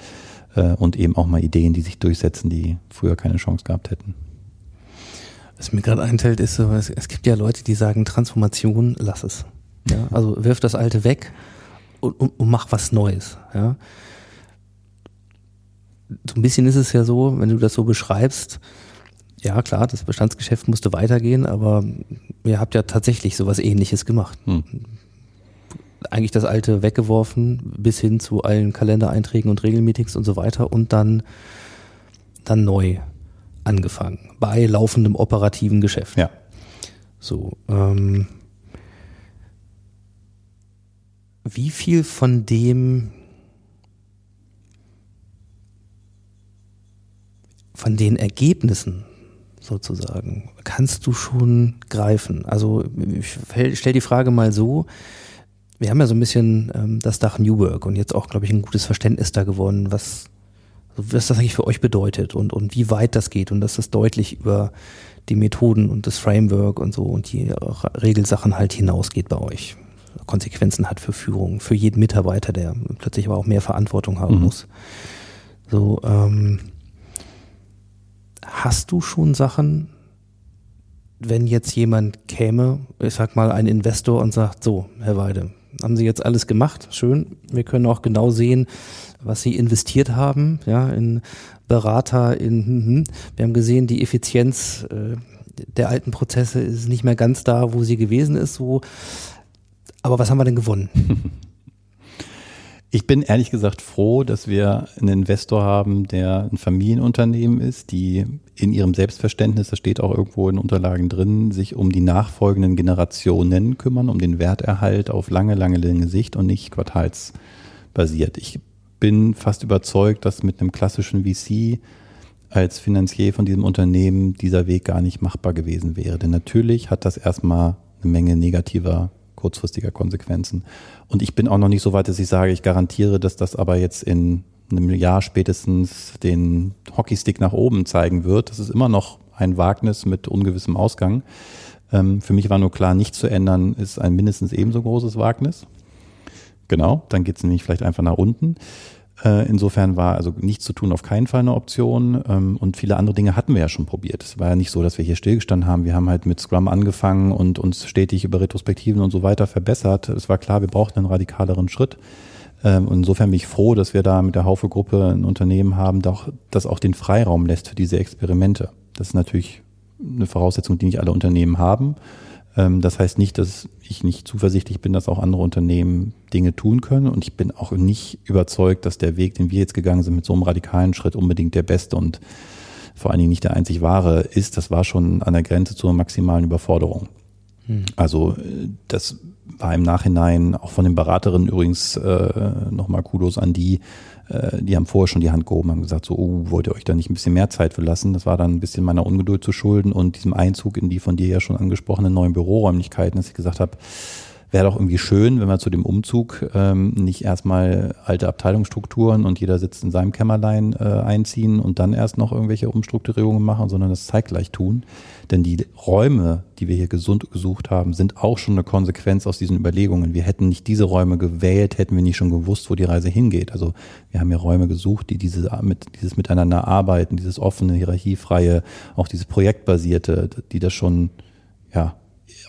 D: äh, und eben auch mal Ideen, die sich durchsetzen, die früher keine Chance gehabt hätten.
C: Was mir gerade einfällt, ist es gibt ja Leute, die sagen, Transformation, lass es. Ja, also wirf das Alte weg und, und, und mach was Neues. Ja so ein bisschen ist es ja so, wenn du das so beschreibst, ja klar, das Bestandsgeschäft musste weitergehen, aber ihr habt ja tatsächlich sowas ähnliches gemacht. Hm. Eigentlich das alte weggeworfen, bis hin zu allen Kalendereinträgen und Regelmeetings und so weiter und dann, dann neu angefangen. Bei laufendem operativen Geschäft.
D: Ja.
C: So, ähm, wie viel von dem von den Ergebnissen sozusagen kannst du schon greifen. Also ich stelle die Frage mal so, wir haben ja so ein bisschen ähm, das Dach New Work und jetzt auch, glaube ich, ein gutes Verständnis da gewonnen, was, was das eigentlich für euch bedeutet und, und wie weit das geht und dass das deutlich über die Methoden und das Framework und so und die Regelsachen halt hinausgeht bei euch. Konsequenzen hat für Führung, für jeden Mitarbeiter, der plötzlich aber auch mehr Verantwortung haben mhm. muss. So, ähm, Hast du schon Sachen, wenn jetzt jemand käme, ich sag mal ein Investor und sagt, so, Herr Weide, haben Sie jetzt alles gemacht, schön, wir können auch genau sehen, was Sie investiert haben, ja, in Berater, in, hm, hm. wir haben gesehen, die Effizienz äh, der alten Prozesse ist nicht mehr ganz da, wo sie gewesen ist, so. Aber was haben wir denn gewonnen?
D: Ich bin ehrlich gesagt froh, dass wir einen Investor haben, der ein Familienunternehmen ist, die in ihrem Selbstverständnis, das steht auch irgendwo in Unterlagen drin, sich um die nachfolgenden Generationen kümmern, um den Werterhalt auf lange, lange, lange Sicht und nicht quartalsbasiert. Ich bin fast überzeugt, dass mit einem klassischen VC als Finanzier von diesem Unternehmen dieser Weg gar nicht machbar gewesen wäre. Denn natürlich hat das erstmal eine Menge negativer kurzfristiger Konsequenzen. Und ich bin auch noch nicht so weit, dass ich sage, ich garantiere, dass das aber jetzt in einem Jahr spätestens den Hockeystick nach oben zeigen wird. Das ist immer noch ein Wagnis mit ungewissem Ausgang. Ähm, für mich war nur klar, nichts zu ändern ist ein mindestens ebenso großes Wagnis. Genau, dann geht es nämlich vielleicht einfach nach unten. Äh, insofern war also nichts zu tun auf keinen Fall eine Option. Ähm, und viele andere Dinge hatten wir ja schon probiert. Es war ja nicht so, dass wir hier stillgestanden haben. Wir haben halt mit Scrum angefangen und uns stetig über Retrospektiven und so weiter verbessert. Es war klar, wir brauchten einen radikaleren Schritt. Ähm, und insofern bin ich froh, dass wir da mit der Haufe-Gruppe ein Unternehmen haben, das auch den Freiraum lässt für diese Experimente. Das ist natürlich eine Voraussetzung, die nicht alle Unternehmen haben. Ähm, das heißt nicht, dass ich nicht zuversichtlich bin, dass auch andere Unternehmen Dinge tun können. Und ich bin auch nicht überzeugt, dass der Weg, den wir jetzt gegangen sind, mit so einem radikalen Schritt unbedingt der beste und vor allen Dingen nicht der einzig wahre ist. Das war schon an der Grenze zur maximalen Überforderung. Hm. Also äh, das war im Nachhinein auch von den Beraterinnen übrigens äh, nochmal Kudos an die, äh, die haben vorher schon die Hand gehoben, haben gesagt, so, oh, wollt ihr euch da nicht ein bisschen mehr Zeit für lassen? Das war dann ein bisschen meiner Ungeduld zu schulden und diesem Einzug in die von dir ja schon angesprochenen neuen Büroräumlichkeiten, dass ich gesagt habe, wäre doch irgendwie schön, wenn wir zu dem Umzug ähm, nicht erstmal alte Abteilungsstrukturen und jeder sitzt in seinem Kämmerlein äh, einziehen und dann erst noch irgendwelche Umstrukturierungen machen, sondern das zeitgleich tun. Denn die Räume, die wir hier gesund gesucht haben, sind auch schon eine Konsequenz aus diesen Überlegungen. Wir hätten nicht diese Räume gewählt, hätten wir nicht schon gewusst, wo die Reise hingeht. Also wir haben ja Räume gesucht, die diese, mit, dieses Miteinander arbeiten, dieses offene, hierarchiefreie, auch dieses projektbasierte, die das schon, ja,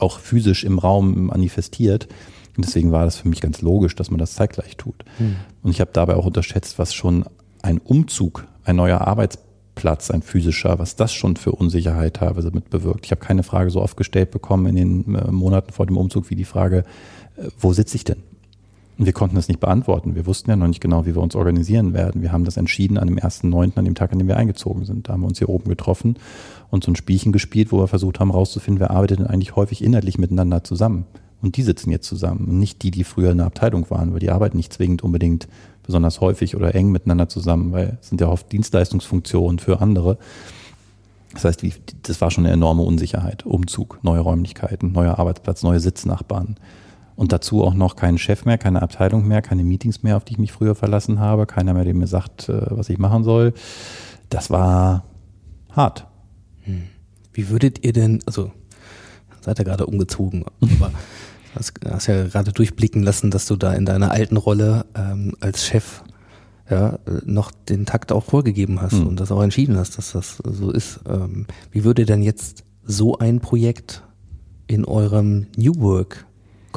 D: auch physisch im Raum manifestiert. Und deswegen war das für mich ganz logisch, dass man das zeitgleich tut. Hm. Und ich habe dabei auch unterschätzt, was schon ein Umzug, ein neuer Arbeitsplatz, ein physischer, was das schon für Unsicherheit teilweise mit bewirkt. Ich habe keine Frage so oft gestellt bekommen in den äh, Monaten vor dem Umzug wie die Frage, äh, wo sitze ich denn? Und wir konnten das nicht beantworten. Wir wussten ja noch nicht genau, wie wir uns organisieren werden. Wir haben das entschieden an dem 1.9., an dem Tag, an dem wir eingezogen sind. Da haben wir uns hier oben getroffen und so ein Spielchen gespielt, wo wir versucht haben herauszufinden, wer arbeitet denn eigentlich häufig inhaltlich miteinander zusammen. Und die sitzen jetzt zusammen. Nicht die, die früher in der Abteilung waren, weil die arbeiten nicht zwingend unbedingt besonders häufig oder eng miteinander zusammen, weil es sind ja oft Dienstleistungsfunktionen für andere. Das heißt, das war schon eine enorme Unsicherheit. Umzug, neue Räumlichkeiten, neuer Arbeitsplatz, neue Sitznachbarn. Und dazu auch noch keinen Chef mehr, keine Abteilung mehr, keine Meetings mehr, auf die ich mich früher verlassen habe, keiner mehr, der mir sagt, äh, was ich machen soll. Das war hart.
C: Hm. Wie würdet ihr denn, also seid ihr gerade umgezogen, aber hast, hast ja gerade durchblicken lassen, dass du da in deiner alten Rolle ähm, als Chef ja, noch den Takt auch vorgegeben hast mhm. und das auch entschieden hast, dass das so ist. Ähm, wie würde denn jetzt so ein Projekt in eurem New Work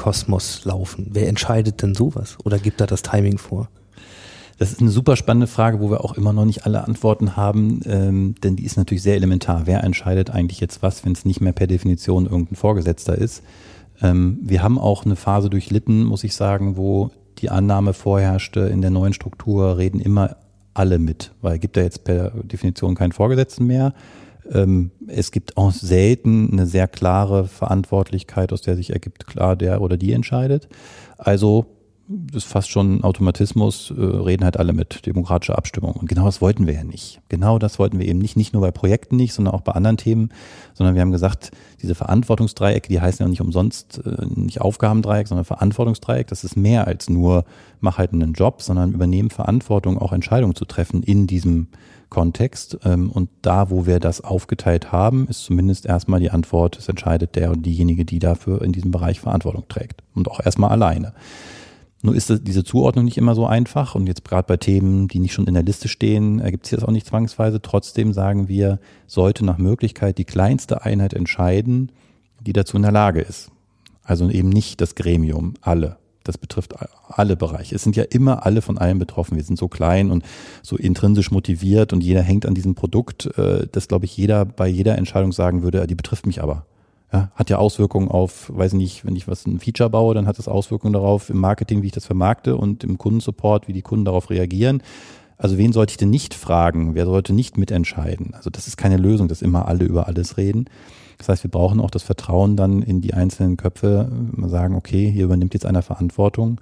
C: Kosmos laufen? Wer entscheidet denn sowas oder gibt da das Timing vor?
D: Das ist eine super spannende Frage, wo wir auch immer noch nicht alle Antworten haben, ähm, denn die ist natürlich sehr elementar. Wer entscheidet eigentlich jetzt was, wenn es nicht mehr per Definition irgendein Vorgesetzter ist? Ähm, wir haben auch eine Phase durchlitten, muss ich sagen, wo die Annahme vorherrschte, in der neuen Struktur reden immer alle mit, weil gibt ja jetzt per Definition keinen Vorgesetzten mehr. Ähm, es gibt auch selten eine sehr klare Verantwortlichkeit, aus der sich ergibt, klar, der oder die entscheidet. Also das ist fast schon ein Automatismus, äh, reden halt alle mit demokratischer Abstimmung. Und genau das wollten wir ja nicht. Genau das wollten wir eben nicht, nicht nur bei Projekten nicht, sondern auch bei anderen Themen, sondern wir haben gesagt, diese Verantwortungsdreiecke, die heißen ja nicht umsonst äh, nicht Aufgabendreieck, sondern Verantwortungsdreieck, das ist mehr als nur mach halt einen Job, sondern übernehmen Verantwortung, auch Entscheidungen zu treffen in diesem Kontext. Ähm, und da, wo wir das aufgeteilt haben, ist zumindest erstmal die Antwort, es entscheidet der und diejenige, die dafür in diesem Bereich Verantwortung trägt. Und auch erstmal alleine. Nur ist diese Zuordnung nicht immer so einfach und jetzt gerade bei Themen, die nicht schon in der Liste stehen, ergibt sich das auch nicht zwangsweise. Trotzdem sagen wir, sollte nach Möglichkeit die kleinste Einheit entscheiden, die dazu in der Lage ist. Also eben nicht das Gremium, alle. Das betrifft alle Bereiche. Es sind ja immer alle von allem betroffen. Wir sind so klein und so intrinsisch motiviert und jeder hängt an diesem Produkt, äh, dass, glaube ich, jeder bei jeder Entscheidung sagen würde, die betrifft mich aber. Ja, hat ja Auswirkungen auf, weiß nicht, wenn ich was ein Feature baue, dann hat das Auswirkungen darauf im Marketing, wie ich das vermarkte und im Kundensupport, wie die Kunden darauf reagieren. Also wen sollte ich denn nicht fragen? Wer sollte nicht mitentscheiden? Also das ist keine Lösung, dass immer alle über alles reden. Das heißt, wir brauchen auch das Vertrauen dann in die einzelnen Köpfe, mal sagen, okay, hier übernimmt jetzt einer Verantwortung,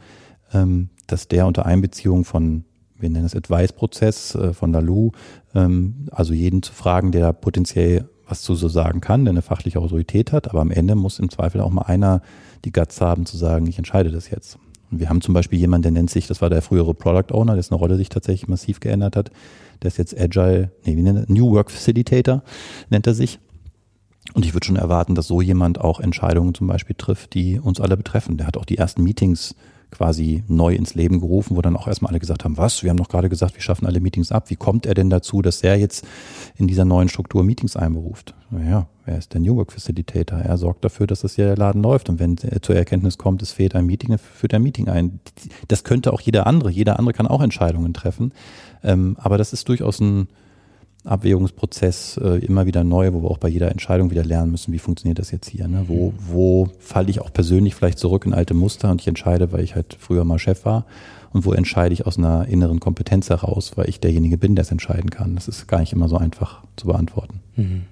D: ähm, dass der unter Einbeziehung von, wir nennen es Advice-Prozess äh, von Lalu, ähm, also jeden zu fragen, der potenziell was zu so sagen kann, der eine fachliche Autorität hat, aber am Ende muss im Zweifel auch mal einer die Guts haben zu sagen, ich entscheide das jetzt. Und wir haben zum Beispiel jemanden, der nennt sich, das war der frühere Product Owner, dessen Rolle sich tatsächlich massiv geändert hat. Der ist jetzt Agile, nee, wie nennt er? New Work Facilitator nennt er sich. Und ich würde schon erwarten, dass so jemand auch Entscheidungen zum Beispiel trifft, die uns alle betreffen. Der hat auch die ersten Meetings quasi neu ins Leben gerufen, wo dann auch erstmal alle gesagt haben, was, wir haben doch gerade gesagt, wir schaffen alle Meetings ab. Wie kommt er denn dazu, dass er jetzt in dieser neuen Struktur Meetings einberuft? Naja, wer ist der New Work Facilitator? Er sorgt dafür, dass das hier der Laden läuft. Und wenn er zur Erkenntnis kommt, es fehlt ein Meeting, dann führt er ein Meeting ein. Das könnte auch jeder andere. Jeder andere kann auch Entscheidungen treffen. Ähm, aber das ist durchaus ein, Abwägungsprozess äh, immer wieder neu, wo wir auch bei jeder Entscheidung wieder lernen müssen, wie funktioniert das jetzt hier. Ne? Wo, wo falle ich auch persönlich vielleicht zurück in alte Muster und ich entscheide, weil ich halt früher mal Chef war und wo entscheide ich aus einer inneren Kompetenz heraus, weil ich derjenige bin, der es entscheiden kann. Das ist gar nicht immer so einfach zu beantworten.
C: Mhm.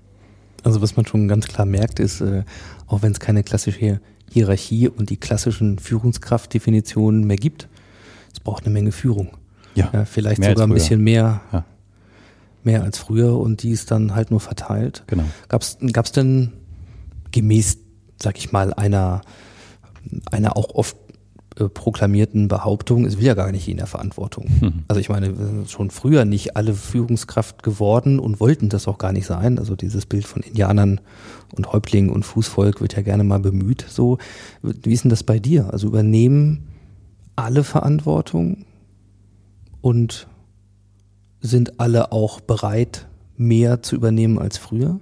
C: Also was man schon ganz klar merkt, ist, äh, auch wenn es keine klassische Hierarchie und die klassischen Führungskraftdefinitionen mehr gibt, es braucht eine Menge Führung. Ja, ja vielleicht sogar ein bisschen mehr ja mehr als früher und die ist dann halt nur verteilt.
D: Genau.
C: Gab es denn gemäß, sag ich mal, einer, einer auch oft äh, proklamierten Behauptung, es will ja gar nicht in der Verantwortung. Mhm. Also ich meine, schon früher nicht alle Führungskraft geworden und wollten das auch gar nicht sein. Also dieses Bild von Indianern und Häuptlingen und Fußvolk wird ja gerne mal bemüht. So, wie ist denn das bei dir? Also übernehmen alle Verantwortung und sind alle auch bereit, mehr zu übernehmen als früher?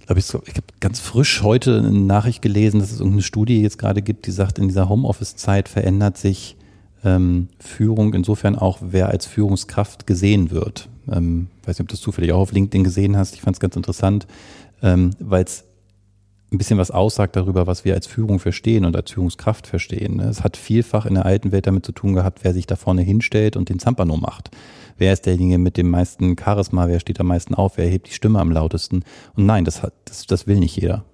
D: Ich glaube, ich, ich habe ganz frisch heute eine Nachricht gelesen, dass es irgendeine Studie jetzt gerade gibt, die sagt, in dieser Homeoffice-Zeit verändert sich ähm, Führung insofern auch, wer als Führungskraft gesehen wird. Ähm, weiß nicht, ob du das zufällig auch auf LinkedIn gesehen hast. Ich fand es ganz interessant, ähm, weil es ein bisschen was aussagt darüber, was wir als Führung verstehen und als Führungskraft verstehen. Es hat vielfach in der alten Welt damit zu tun gehabt, wer sich da vorne hinstellt und den Zampano macht. Wer ist derjenige mit dem meisten Charisma? Wer steht am meisten auf? Wer hebt die Stimme am lautesten? Und nein, das hat, das, das will nicht jeder.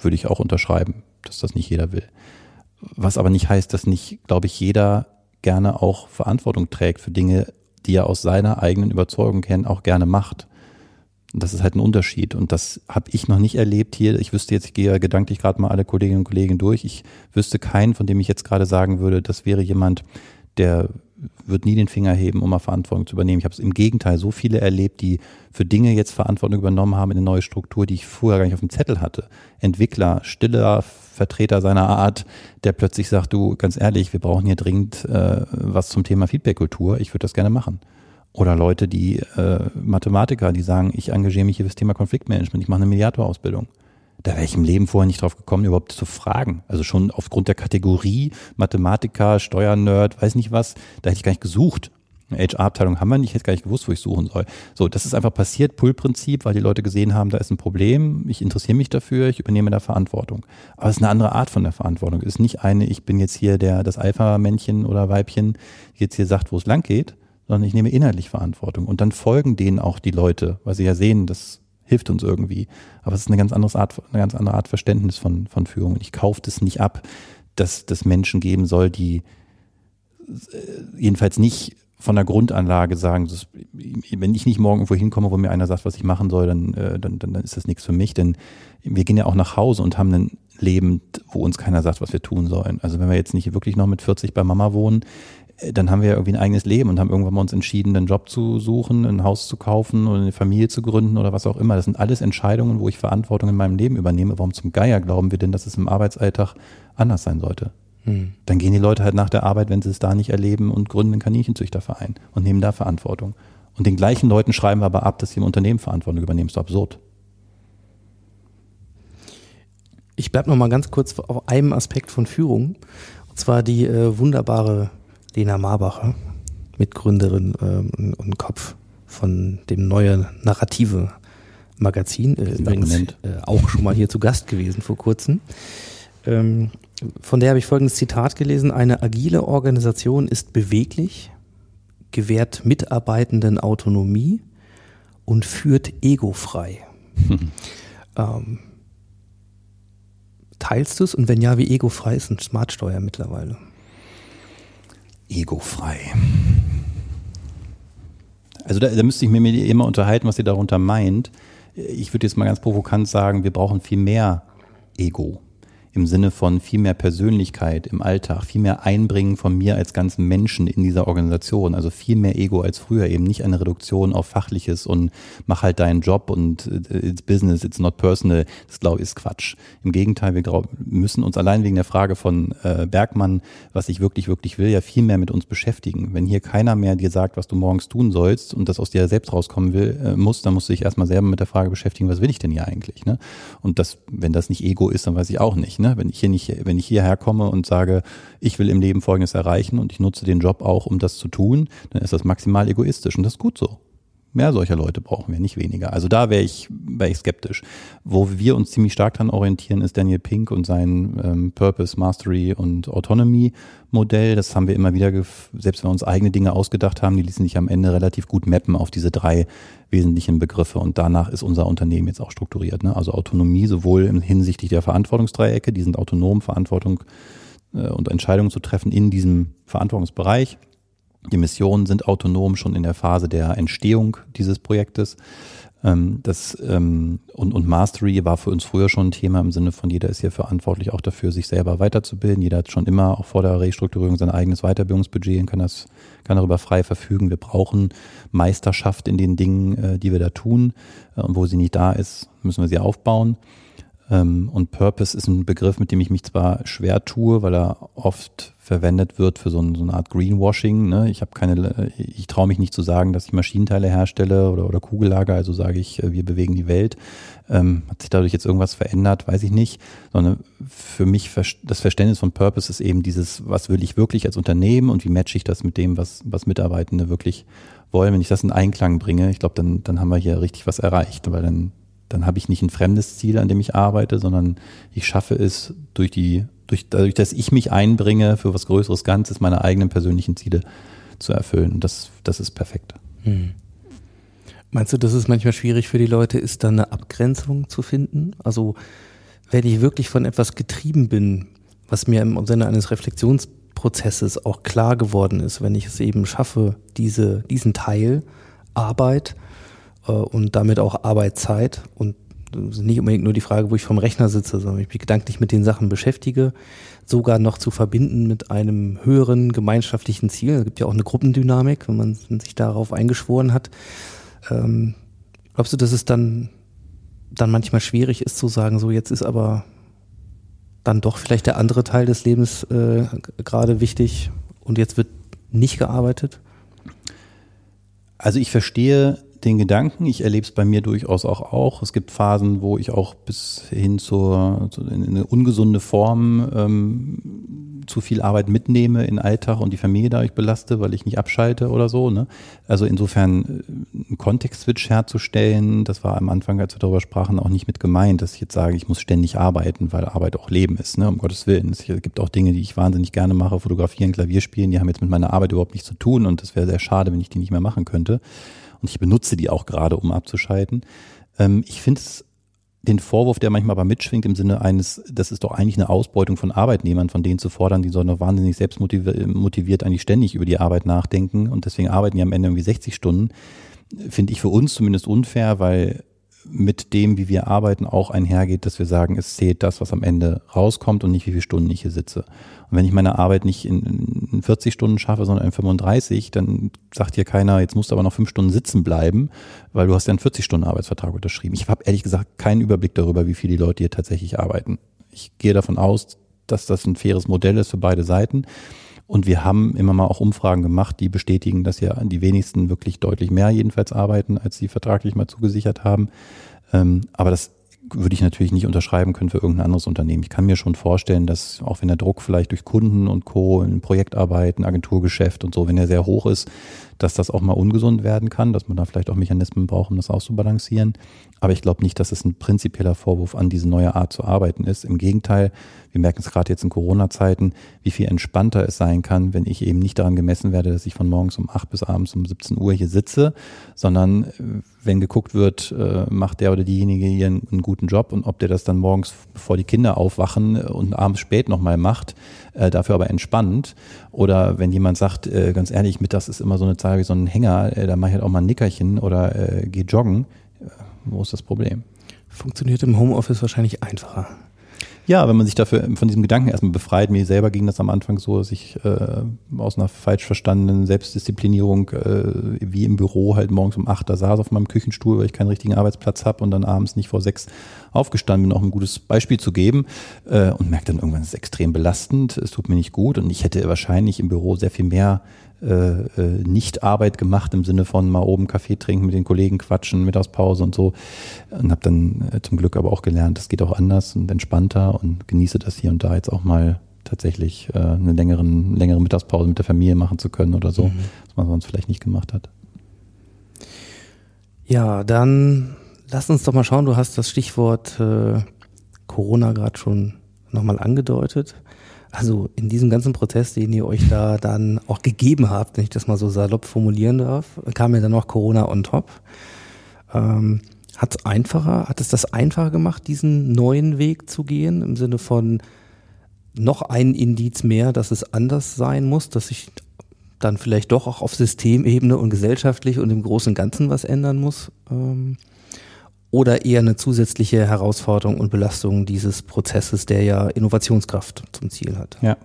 D: Würde ich auch unterschreiben, dass das nicht jeder will. Was aber nicht heißt, dass nicht, glaube ich, jeder gerne auch Verantwortung trägt für Dinge, die er aus seiner eigenen Überzeugung kennt, auch gerne macht. Das ist halt ein Unterschied. Und das habe ich noch nicht erlebt hier. Ich wüsste jetzt, ich gehe gedanklich gerade mal alle Kolleginnen und Kollegen durch. Ich wüsste keinen, von dem ich jetzt gerade sagen würde, das wäre jemand, der wird nie den Finger heben, um mal Verantwortung zu übernehmen. Ich habe es im Gegenteil so viele erlebt, die für Dinge jetzt Verantwortung übernommen haben in eine neue Struktur, die ich vorher gar nicht auf dem Zettel hatte. Entwickler, stiller Vertreter seiner Art, der plötzlich sagt, du, ganz ehrlich, wir brauchen hier dringend äh, was zum Thema Feedbackkultur. Ich würde das gerne machen. Oder Leute, die äh, Mathematiker, die sagen, ich engagiere mich hier fürs Thema Konfliktmanagement, ich mache eine Mediatorausbildung. Da wäre ich im Leben vorher nicht drauf gekommen, überhaupt zu fragen. Also schon aufgrund der Kategorie Mathematiker, Steuernerd, weiß nicht was, da hätte ich gar nicht gesucht. Eine HR-Abteilung haben wir nicht, ich hätte gar nicht gewusst, wo ich suchen soll. So, das ist einfach passiert, Pull-Prinzip, weil die Leute gesehen haben, da ist ein Problem, ich interessiere mich dafür, ich übernehme da Verantwortung. Aber es ist eine andere Art von der Verantwortung. Es ist nicht eine, ich bin jetzt hier der, das Alpha-Männchen oder Weibchen, die jetzt hier sagt, wo es lang geht, sondern ich nehme inhaltlich Verantwortung. Und dann folgen denen auch die Leute, weil sie ja sehen, das hilft uns irgendwie. Aber es ist eine ganz, anderes Art, eine ganz andere Art Verständnis von, von Führung. Ich kaufe das nicht ab, dass das Menschen geben soll, die äh, jedenfalls nicht von der Grundanlage sagen, das, wenn ich nicht morgen irgendwo hinkomme, wo mir einer sagt, was ich machen soll, äh, dann, dann, dann ist das nichts für mich. Denn wir gehen ja auch nach Hause und haben ein Leben, wo uns keiner sagt, was wir tun sollen. Also wenn wir jetzt nicht wirklich noch mit 40 bei Mama wohnen, dann haben wir irgendwie ein eigenes Leben und haben irgendwann mal uns entschieden, einen Job zu suchen, ein Haus zu kaufen oder eine Familie zu gründen oder was auch immer. Das sind alles Entscheidungen, wo ich Verantwortung in meinem Leben übernehme. Warum zum Geier glauben wir denn, dass es im Arbeitsalltag anders sein sollte? Hm. Dann gehen die Leute halt nach der Arbeit, wenn sie es da nicht erleben und gründen einen Kaninchenzüchterverein und nehmen da Verantwortung. Und den gleichen Leuten schreiben wir aber ab, dass sie im Unternehmen Verantwortung übernehmen. Das ist absurd.
C: Ich bleibe noch mal ganz kurz auf einem Aspekt von Führung. Und zwar die äh, wunderbare Lena Marbacher, Mitgründerin ähm, und Kopf von dem neuen Narrative Magazin, äh, übrigens äh, auch schon mal hier zu Gast gewesen vor kurzem. Ähm, von der habe ich folgendes Zitat gelesen. Eine agile Organisation ist beweglich, gewährt Mitarbeitenden Autonomie und führt egofrei. ähm, teilst du es? Und wenn ja, wie egofrei ist ein Smartsteuer mittlerweile?
D: Egofrei. Also da, da müsste ich mir ihr immer unterhalten, was sie darunter meint. Ich würde jetzt mal ganz provokant sagen, wir brauchen viel mehr Ego. Im Sinne von viel mehr Persönlichkeit im Alltag, viel mehr Einbringen von mir als ganzen Menschen in dieser Organisation, also viel mehr Ego als früher, eben nicht eine Reduktion auf Fachliches und mach halt deinen Job und äh, it's business, it's not personal, das glaube ich ist Quatsch. Im Gegenteil, wir müssen uns allein wegen der Frage von äh, Bergmann, was ich wirklich, wirklich will, ja viel mehr mit uns beschäftigen. Wenn hier keiner mehr dir sagt, was du morgens tun sollst und das aus dir selbst rauskommen will, äh, muss, dann musst du dich erstmal selber mit der Frage beschäftigen, was will ich denn hier eigentlich? Ne? Und das, wenn das nicht Ego ist, dann weiß ich auch nicht. Ne? Wenn ich hier nicht, wenn ich hierher komme und sage, ich will im Leben Folgendes erreichen und ich nutze den Job auch, um das zu tun, dann ist das maximal egoistisch und das ist gut so. Mehr solcher Leute brauchen wir, nicht weniger. Also da wäre ich, wäre ich skeptisch. Wo wir uns ziemlich stark dran orientieren, ist Daniel Pink und sein ähm, Purpose, Mastery und Autonomy Modell. Das haben wir immer wieder, selbst wenn wir uns eigene Dinge ausgedacht haben, die ließen sich am Ende relativ gut mappen auf diese drei wesentlichen Begriffe. Und danach ist unser Unternehmen jetzt auch strukturiert. Ne? Also Autonomie sowohl hinsichtlich der Verantwortungsdreiecke, die sind autonom, Verantwortung äh, und Entscheidungen zu treffen in diesem Verantwortungsbereich die Missionen sind autonom schon in der Phase der Entstehung dieses Projektes. Ähm, das, ähm, und, und Mastery war für uns früher schon ein Thema im Sinne von, jeder ist hier verantwortlich auch dafür, sich selber weiterzubilden. Jeder hat schon immer auch vor der Restrukturierung sein eigenes Weiterbildungsbudget und kann, das, kann darüber frei verfügen. Wir brauchen Meisterschaft in den Dingen, äh, die wir da tun. Äh, und wo sie nicht da ist, müssen wir sie aufbauen. Ähm, und Purpose ist ein Begriff, mit dem ich mich zwar schwer tue, weil er oft verwendet wird für so, ein, so eine Art Greenwashing. Ne? Ich habe keine, ich traue mich nicht zu sagen, dass ich Maschinenteile herstelle oder, oder Kugellager, also sage ich, äh, wir bewegen die Welt. Ähm, hat sich dadurch jetzt irgendwas verändert, weiß ich nicht. Sondern für mich das Verständnis von Purpose ist eben dieses, was will ich wirklich als Unternehmen und wie matche ich das mit dem, was, was Mitarbeitende wirklich wollen. Wenn ich das in Einklang bringe, ich glaube, dann, dann haben wir hier richtig was erreicht, weil dann dann habe ich nicht ein fremdes Ziel, an dem ich arbeite, sondern ich schaffe es durch die, durch, dadurch, dass ich mich einbringe für was Größeres Ganzes, meine eigenen persönlichen Ziele zu erfüllen. Und das, das ist perfekt. Hm.
C: Meinst du, dass es manchmal schwierig für die Leute ist, da eine Abgrenzung zu finden? Also, wenn ich wirklich von etwas getrieben bin, was mir im Sinne eines Reflexionsprozesses auch klar geworden ist, wenn ich es eben schaffe, diese, diesen Teil Arbeit und damit auch Arbeitszeit und nicht unbedingt nur die Frage, wo ich vom Rechner sitze, sondern ich mich gedanklich mit den Sachen beschäftige, sogar noch zu verbinden mit einem höheren gemeinschaftlichen Ziel. Es gibt ja auch eine Gruppendynamik, wenn man sich darauf eingeschworen hat. Ähm, glaubst du, dass es dann, dann manchmal schwierig ist zu sagen, so jetzt ist aber dann doch vielleicht der andere Teil des Lebens äh, gerade wichtig und jetzt wird nicht gearbeitet?
D: Also ich verstehe den Gedanken. Ich erlebe es bei mir durchaus auch auch. Es gibt Phasen, wo ich auch bis hin zur, zu, in eine ungesunde Form ähm, zu viel Arbeit mitnehme in Alltag und die Familie dadurch belaste, weil ich nicht abschalte oder so. Ne? Also insofern äh, einen Kontext-Switch herzustellen, das war am Anfang, als wir darüber sprachen, auch nicht mit gemeint, dass ich jetzt sage, ich muss ständig arbeiten, weil Arbeit auch Leben ist, ne? um Gottes Willen. Es gibt auch Dinge, die ich wahnsinnig gerne mache, fotografieren, Klavier spielen, die haben jetzt mit meiner Arbeit überhaupt nichts zu tun und das wäre sehr schade, wenn ich die nicht mehr machen könnte und ich benutze die auch gerade, um abzuschalten. Ähm, ich finde es den Vorwurf, der manchmal aber mitschwingt im Sinne eines, das ist doch eigentlich eine Ausbeutung von Arbeitnehmern, von denen zu fordern, die sollen doch wahnsinnig selbstmotiviert eigentlich ständig über die Arbeit nachdenken und deswegen arbeiten die am Ende irgendwie 60 Stunden, finde ich für uns zumindest unfair, weil mit dem, wie wir arbeiten, auch einhergeht, dass wir sagen, es zählt das, was am Ende rauskommt und nicht, wie viele Stunden ich hier sitze. Und wenn ich meine Arbeit nicht in, in 40 Stunden schaffe, sondern in 35, dann sagt hier keiner, jetzt musst du aber noch fünf Stunden sitzen bleiben, weil du hast ja einen 40-Stunden-Arbeitsvertrag unterschrieben. Ich habe ehrlich gesagt keinen Überblick darüber, wie viele Leute hier tatsächlich arbeiten. Ich gehe davon aus, dass das ein faires Modell ist für beide Seiten. Und wir haben immer mal auch Umfragen gemacht, die bestätigen, dass ja die wenigsten wirklich deutlich mehr jedenfalls arbeiten, als sie vertraglich mal zugesichert haben. Ähm, aber das würde ich natürlich nicht unterschreiben können für irgendein anderes Unternehmen. Ich kann mir schon vorstellen, dass auch wenn der Druck vielleicht durch Kunden und Co. in Projektarbeiten, Agenturgeschäft und so, wenn er sehr hoch ist, dass das auch mal ungesund werden kann, dass man da vielleicht auch Mechanismen braucht, um das auszubalancieren. Aber ich glaube nicht, dass es ein prinzipieller Vorwurf an diese neue Art zu arbeiten ist. Im Gegenteil, wir merken es gerade jetzt in Corona-Zeiten, wie viel entspannter es sein kann, wenn ich eben nicht daran gemessen werde, dass ich von morgens um acht bis abends um 17 Uhr hier sitze, sondern äh, wenn geguckt wird, äh, macht der oder diejenige hier einen, guten Job und ob der das dann morgens, bevor die Kinder aufwachen äh, und abends spät nochmal macht, dafür aber entspannt. Oder wenn jemand sagt, ganz ehrlich, mittags ist immer so eine Zahl wie so ein Hänger, da mache ich halt auch mal ein Nickerchen oder gehe joggen. Wo ist das Problem?
C: Funktioniert im Homeoffice wahrscheinlich einfacher.
D: Ja, wenn man sich dafür von diesem Gedanken erstmal befreit, mir selber ging das am Anfang so, dass ich äh, aus einer falsch verstandenen Selbstdisziplinierung äh, wie im Büro halt morgens um acht da saß auf meinem Küchenstuhl, weil ich keinen richtigen Arbeitsplatz habe und dann abends nicht vor sechs aufgestanden bin, auch ein gutes Beispiel zu geben äh, und merke dann irgendwann, es ist extrem belastend, es tut mir nicht gut und ich hätte wahrscheinlich im Büro sehr viel mehr äh, äh, nicht Arbeit gemacht im Sinne von mal oben Kaffee trinken, mit den Kollegen quatschen, Mittagspause und so. Und habe dann äh, zum Glück aber auch gelernt, das geht auch anders und entspannter und genieße das hier und da jetzt auch mal tatsächlich äh, eine längeren, längere Mittagspause mit der Familie machen zu können oder so, mhm. was man sonst vielleicht nicht gemacht hat.
C: Ja, dann lass uns doch mal schauen. Du hast das Stichwort äh, Corona gerade schon nochmal angedeutet. Also in diesem ganzen Prozess, den ihr euch da dann auch gegeben habt, wenn ich das mal so salopp formulieren darf, kam ja dann noch Corona on top. Ähm, hat es einfacher, hat es das einfacher gemacht, diesen neuen Weg zu gehen, im Sinne von noch ein Indiz mehr, dass es anders sein muss, dass sich dann vielleicht doch auch auf Systemebene und gesellschaftlich und im Großen und Ganzen was ändern muss? Ähm, oder eher eine zusätzliche Herausforderung und Belastung dieses Prozesses, der ja Innovationskraft zum Ziel hat.
D: Ja.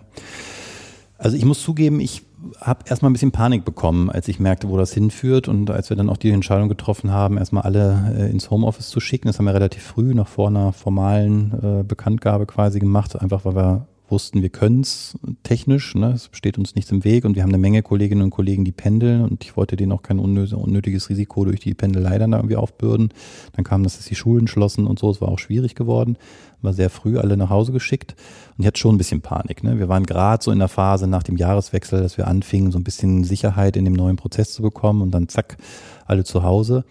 D: Also ich muss zugeben, ich habe erstmal ein bisschen Panik bekommen, als ich merkte, wo das hinführt und als wir dann auch die Entscheidung getroffen haben, erstmal alle äh, ins Homeoffice zu schicken. Das haben wir relativ früh noch vor einer formalen äh, Bekanntgabe quasi gemacht, einfach weil wir wussten, wir können es technisch, ne? es steht uns nichts im Weg und wir haben eine Menge Kolleginnen und Kollegen, die pendeln und ich wollte denen auch kein unnötiges Risiko durch die Pendelei dann da irgendwie aufbürden. Dann kam, dass es die Schulen schlossen und so, es war auch schwierig geworden, war sehr früh alle nach Hause geschickt und ich hatte schon ein bisschen Panik. Ne? Wir waren gerade so in der Phase nach dem Jahreswechsel, dass wir anfingen, so ein bisschen Sicherheit in dem neuen Prozess zu bekommen und dann zack, alle zu Hause.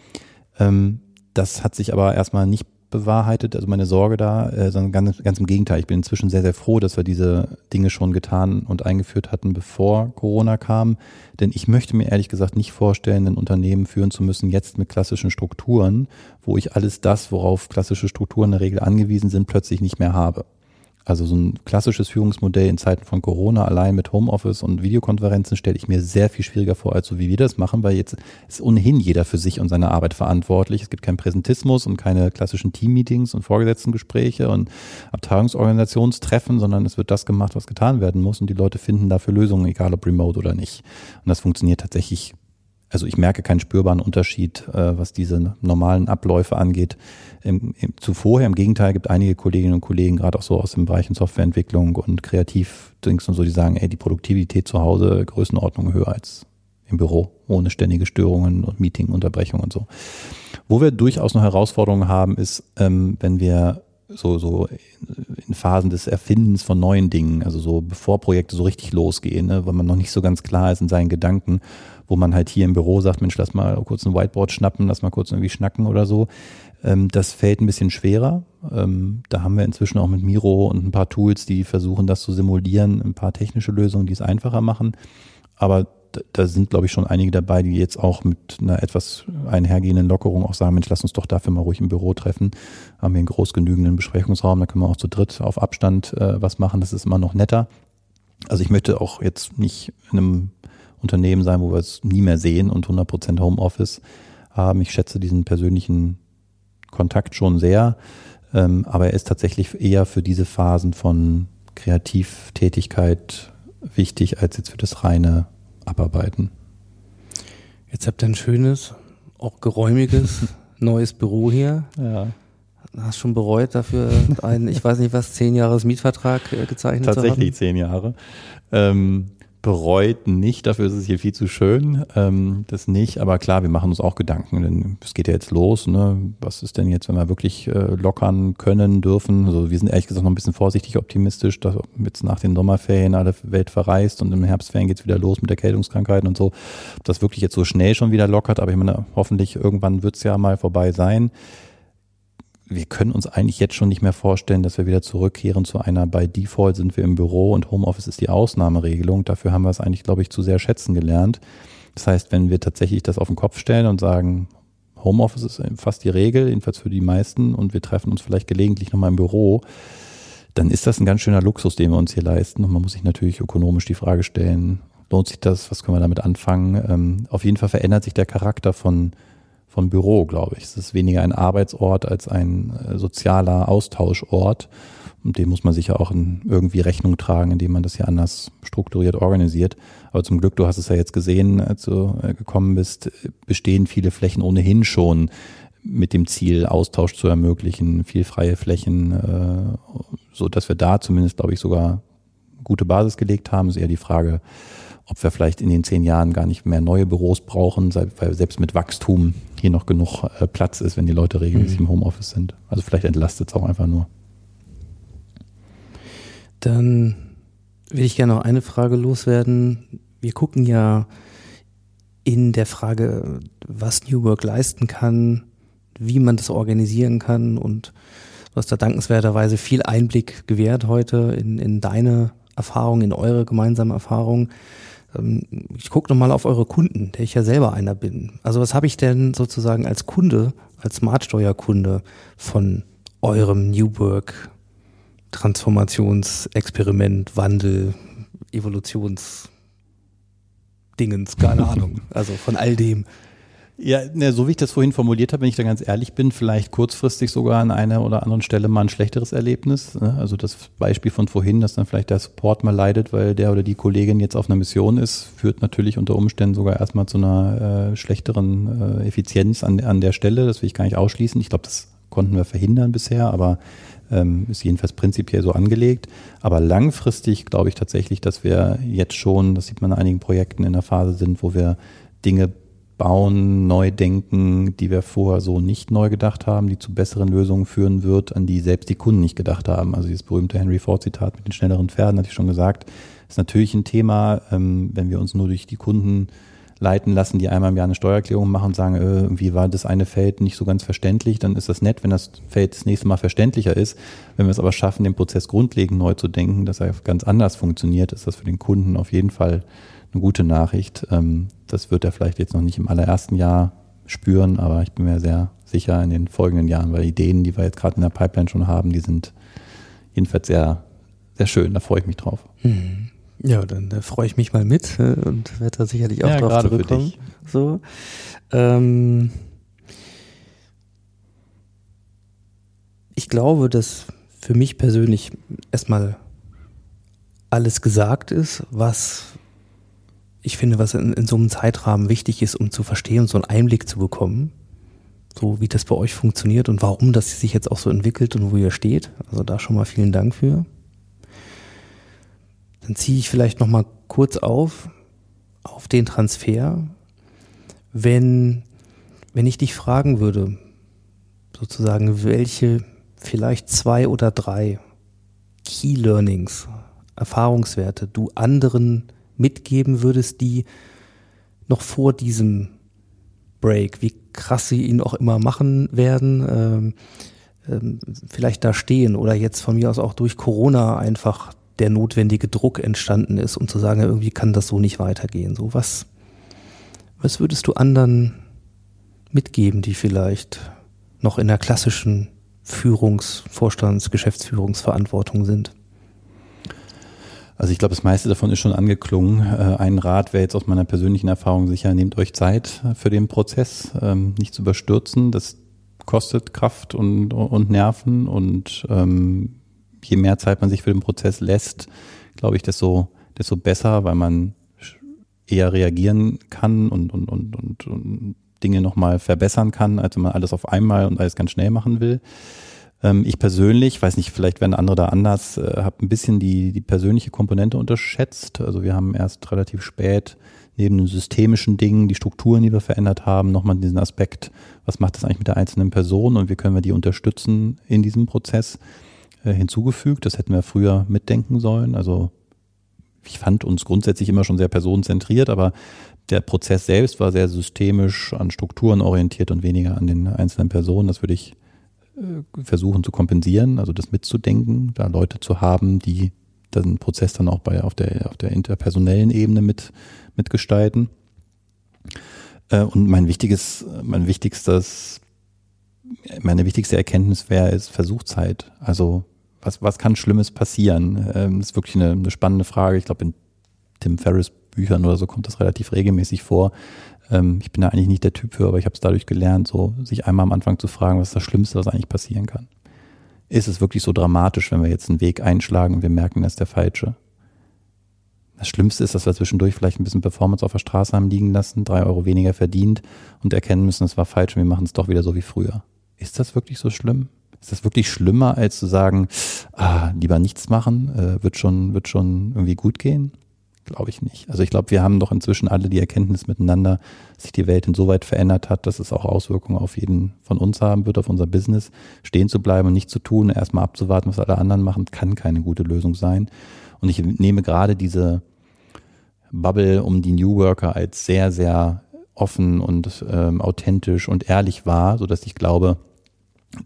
D: Ähm, das hat sich aber erstmal nicht bewahrheitet, also meine Sorge da, äh, sondern ganz, ganz im Gegenteil. Ich bin inzwischen sehr, sehr froh, dass wir diese Dinge schon getan und eingeführt hatten, bevor Corona kam. Denn ich möchte mir ehrlich gesagt nicht vorstellen, ein Unternehmen führen zu müssen, jetzt mit klassischen Strukturen, wo ich alles das, worauf klassische Strukturen in der Regel angewiesen sind, plötzlich nicht mehr habe. Also so ein klassisches Führungsmodell in Zeiten von Corona allein mit Homeoffice und Videokonferenzen stelle ich mir sehr viel schwieriger vor, als so wie wir das machen, weil jetzt ist ohnehin jeder für sich und seine Arbeit verantwortlich. Es gibt keinen Präsentismus und keine klassischen Teammeetings und Vorgesetztengespräche und Abteilungsorganisationstreffen, sondern es wird das gemacht, was getan werden muss und die Leute finden dafür Lösungen, egal ob remote oder nicht. Und das funktioniert tatsächlich also ich merke keinen spürbaren Unterschied, äh, was diese normalen Abläufe angeht. Im, im, zuvorher, im Gegenteil, gibt einige Kolleginnen und Kollegen, gerade auch so aus dem Bereich Softwareentwicklung und Kreativdings und so, die sagen, ey, die Produktivität zu Hause Größenordnung höher als im Büro, ohne ständige Störungen und Meetingunterbrechungen und so. Wo wir durchaus noch Herausforderungen haben, ist, ähm, wenn wir so, so in Phasen des Erfindens von neuen Dingen, also so bevor Projekte so richtig losgehen, ne, weil man noch nicht so ganz klar ist in seinen Gedanken wo man halt hier im Büro sagt, Mensch, lass mal kurz ein Whiteboard schnappen, lass mal kurz irgendwie schnacken oder so. Ähm, das fällt ein bisschen schwerer. Ähm, da haben wir inzwischen auch mit Miro und ein paar Tools, die versuchen, das zu simulieren, ein paar technische Lösungen, die es einfacher machen. Aber da sind, glaube ich, schon einige dabei, die jetzt auch mit einer etwas einhergehenden Lockerung auch sagen, Mensch, lass uns doch dafür mal ruhig im Büro treffen. Haben wir einen groß genügenden Besprechungsraum, da können wir auch zu dritt auf Abstand äh, was machen. Das ist immer noch netter. Also ich möchte auch jetzt nicht in einem Unternehmen sein, wo wir es nie mehr sehen und 100% Homeoffice haben. Ich schätze diesen persönlichen Kontakt schon sehr, ähm, aber er ist tatsächlich eher für diese Phasen von Kreativtätigkeit wichtig als jetzt für das reine Abarbeiten.
C: Jetzt habt ihr ein schönes, auch geräumiges neues Büro hier.
D: Ja.
C: Hast schon bereut dafür einen, ich weiß nicht was, zehn Jahres Mietvertrag äh, gezeichnet
D: Tatsächlich zu haben? Tatsächlich zehn Jahre. Ähm, bereut nicht, dafür ist es hier viel zu schön, ähm, das nicht, aber klar, wir machen uns auch Gedanken, denn es geht ja jetzt los, ne? was ist denn jetzt, wenn wir wirklich äh, lockern können, dürfen, also wir sind ehrlich gesagt noch ein bisschen vorsichtig optimistisch, dass jetzt nach den Sommerferien alle Welt verreist und im Herbstferien geht's wieder los mit Erkältungskrankheiten und so, ob das wirklich jetzt so schnell schon wieder lockert, aber ich meine, hoffentlich irgendwann wird's ja mal vorbei sein wir können uns eigentlich jetzt schon nicht mehr vorstellen, dass wir wieder zurückkehren zu einer, bei Default sind wir im Büro und Homeoffice ist die Ausnahmeregelung. Dafür haben wir es eigentlich, glaube ich, zu sehr schätzen gelernt. Das heißt, wenn wir tatsächlich das auf den Kopf stellen und sagen, Homeoffice ist fast die Regel, jedenfalls für die meisten, und wir treffen uns vielleicht gelegentlich nochmal im Büro, dann ist das ein ganz schöner Luxus, den wir uns hier leisten. Und man muss sich natürlich ökonomisch die Frage stellen, lohnt sich das? Was können wir damit anfangen? Ähm, auf jeden Fall verändert sich der Charakter von von Büro, glaube ich. Es ist weniger ein Arbeitsort als ein äh, sozialer Austauschort. Und dem muss man sicher auch in irgendwie Rechnung tragen, indem man das ja anders strukturiert organisiert. Aber zum Glück, du hast es ja jetzt gesehen, als du äh, gekommen bist, bestehen viele Flächen ohnehin schon mit dem Ziel, Austausch zu ermöglichen, viel freie Flächen, äh, so dass wir da zumindest, glaube ich, sogar gute Basis gelegt haben. Ist eher die Frage, ob wir vielleicht in den zehn Jahren gar nicht mehr neue Büros brauchen, weil selbst mit Wachstum hier noch genug äh, Platz ist, wenn die Leute regelmäßig mhm. im Homeoffice sind. Also vielleicht entlastet es auch einfach nur.
C: Dann will ich gerne noch eine Frage loswerden. Wir gucken ja in der Frage, was New Work leisten kann, wie man das organisieren kann und du hast da dankenswerterweise viel Einblick gewährt heute in, in deine Erfahrung, in eure gemeinsame Erfahrung. Ähm, ich gucke nochmal auf eure Kunden, der ich ja selber einer bin. Also was habe ich denn sozusagen als Kunde, als Smartsteuerkunde von eurem New Work Transformationsexperiment, Wandel, Evolutionsdingens, keine Ahnung. Also von all dem.
D: Ja, ne, so wie ich das vorhin formuliert habe, wenn ich da ganz ehrlich bin, vielleicht kurzfristig sogar an einer oder anderen Stelle mal ein schlechteres Erlebnis. Ne? Also das Beispiel von vorhin, dass dann vielleicht der Support mal leidet, weil der oder die Kollegin jetzt auf einer Mission ist, führt natürlich unter Umständen sogar erstmal zu einer äh, schlechteren äh, Effizienz an, an der Stelle. Das will ich gar nicht ausschließen. Ich glaube, das konnten wir verhindern bisher, aber ähm, ist jedenfalls prinzipiell so angelegt. Aber langfristig glaube ich tatsächlich, dass wir jetzt schon, das sieht man in einigen Projekten in der Phase sind, wo wir Dinge bauen, neu denken, die wir vorher so nicht neu gedacht haben, die zu besseren Lösungen führen wird, an die selbst die Kunden nicht gedacht haben. Also dieses berühmte Henry Ford Zitat mit den schnelleren Pferden, hatte ich schon gesagt, ist natürlich ein Thema, ähm, wenn wir uns nur durch die Kunden leiten lassen, die einmal im Jahr eine Steuererklärung machen und sagen, äh, irgendwie war das eine Feld nicht so ganz verständlich, dann ist das nett, wenn das Feld das nächste Mal verständlicher ist. Wenn wir es aber schaffen, den Prozess grundlegend neu zu denken, dass er ganz anders funktioniert, ist das für den Kunden auf jeden Fall eine gute Nachricht. Ähm, das wird er vielleicht jetzt noch nicht im allerersten Jahr spüren, aber ich bin mir sehr sicher in den folgenden Jahren, weil Ideen, die wir jetzt gerade in der Pipeline schon haben, die sind jedenfalls sehr, sehr schön. Da freue ich mich drauf.
C: Mhm. Ja, dann da freue ich mich mal mit äh, und werde da sicherlich auch ja, drauf zurückkommen. So. Ähm, ich glaube, dass für mich persönlich erstmal alles gesagt ist, was ich finde, was in, in so einem Zeitrahmen wichtig ist, um zu verstehen, so einen Einblick zu bekommen, so wie das bei euch funktioniert und warum das sich jetzt auch so entwickelt und wo ihr steht. Also da schon mal vielen Dank für. Dann ziehe ich vielleicht noch mal kurz auf auf den Transfer, wenn wenn ich dich fragen würde, sozusagen welche vielleicht zwei oder drei Key Learnings, Erfahrungswerte du anderen mitgeben würdest, die noch vor diesem Break, wie krass sie ihn auch immer machen werden, ähm, ähm, vielleicht da stehen oder jetzt von mir aus auch durch Corona einfach der notwendige Druck entstanden ist, um zu sagen, irgendwie kann das so nicht weitergehen. So was, was würdest du anderen mitgeben, die vielleicht noch in der klassischen Führungs-, Vorstands-, Geschäftsführungsverantwortung sind?
D: Also ich glaube, das meiste davon ist schon angeklungen. Äh, ein Rat wäre jetzt aus meiner persönlichen Erfahrung sicher, nehmt euch Zeit für den Prozess, ähm, nicht zu überstürzen. Das kostet Kraft und, und Nerven und ähm, je mehr Zeit man sich für den Prozess lässt, glaube ich, desto, desto besser, weil man eher reagieren kann und, und, und, und, und Dinge nochmal verbessern kann, als wenn man alles auf einmal und alles ganz schnell machen will. Ähm, ich persönlich, weiß nicht, vielleicht werden andere da anders, äh, habe ein bisschen die, die persönliche Komponente unterschätzt. Also wir haben erst relativ spät neben den systemischen Dingen, die Strukturen, die wir verändert haben, nochmal diesen Aspekt, was macht das eigentlich mit der einzelnen Person und wie können wir die unterstützen in diesem Prozess. Äh, hinzugefügt. Das hätten wir früher mitdenken sollen. Also ich fand uns grundsätzlich immer schon sehr personenzentriert, aber der Prozess selbst war sehr systemisch an Strukturen orientiert und weniger an den einzelnen Personen. Das würde ich versuchen zu kompensieren, also das mitzudenken, da Leute zu haben, die den Prozess dann auch bei auf der auf der interpersonellen Ebene mit mitgestalten. Äh, und mein wichtiges, mein wichtigstes, meine wichtigste Erkenntnis wäre, ist Versuchzeit. Also was, was kann Schlimmes passieren? Ähm, das ist wirklich eine, eine spannende Frage. Ich glaube, in Tim Ferriss Büchern oder so kommt das relativ regelmäßig vor. Ähm, ich bin da eigentlich nicht der Typ für, aber ich habe es dadurch gelernt, so sich einmal am Anfang zu fragen, was ist das Schlimmste, was eigentlich passieren kann. ist es wirklich so dramatisch, wenn wir jetzt einen Weg einschlagen und wir merken, das ist der falsche. Das Schlimmste ist, dass wir zwischendurch vielleicht ein bisschen Performance auf der Straße haben liegen lassen, drei Euro weniger verdient und erkennen müssen, es war falsch und wir machen es doch wieder so wie früher. Ist das wirklich so schlimm? Ist das wirklich schlimmer, als zu sagen, ah, lieber nichts machen, äh, wird schon, wird schon irgendwie gut gehen? Glaube ich nicht. Also ich glaube, wir haben doch inzwischen alle die Erkenntnis miteinander, dass sich die Welt insoweit verändert hat, dass es auch Auswirkungen auf jeden von uns haben wird, auf unser Business. Stehen zu bleiben und nichts zu tun, erstmal abzuwarten, was alle anderen machen, kann keine gute Lösung sein. Und ich nehme gerade diese Bubble um die New Worker als sehr, sehr offen und ähm, authentisch und ehrlich wahr, so dass ich glaube,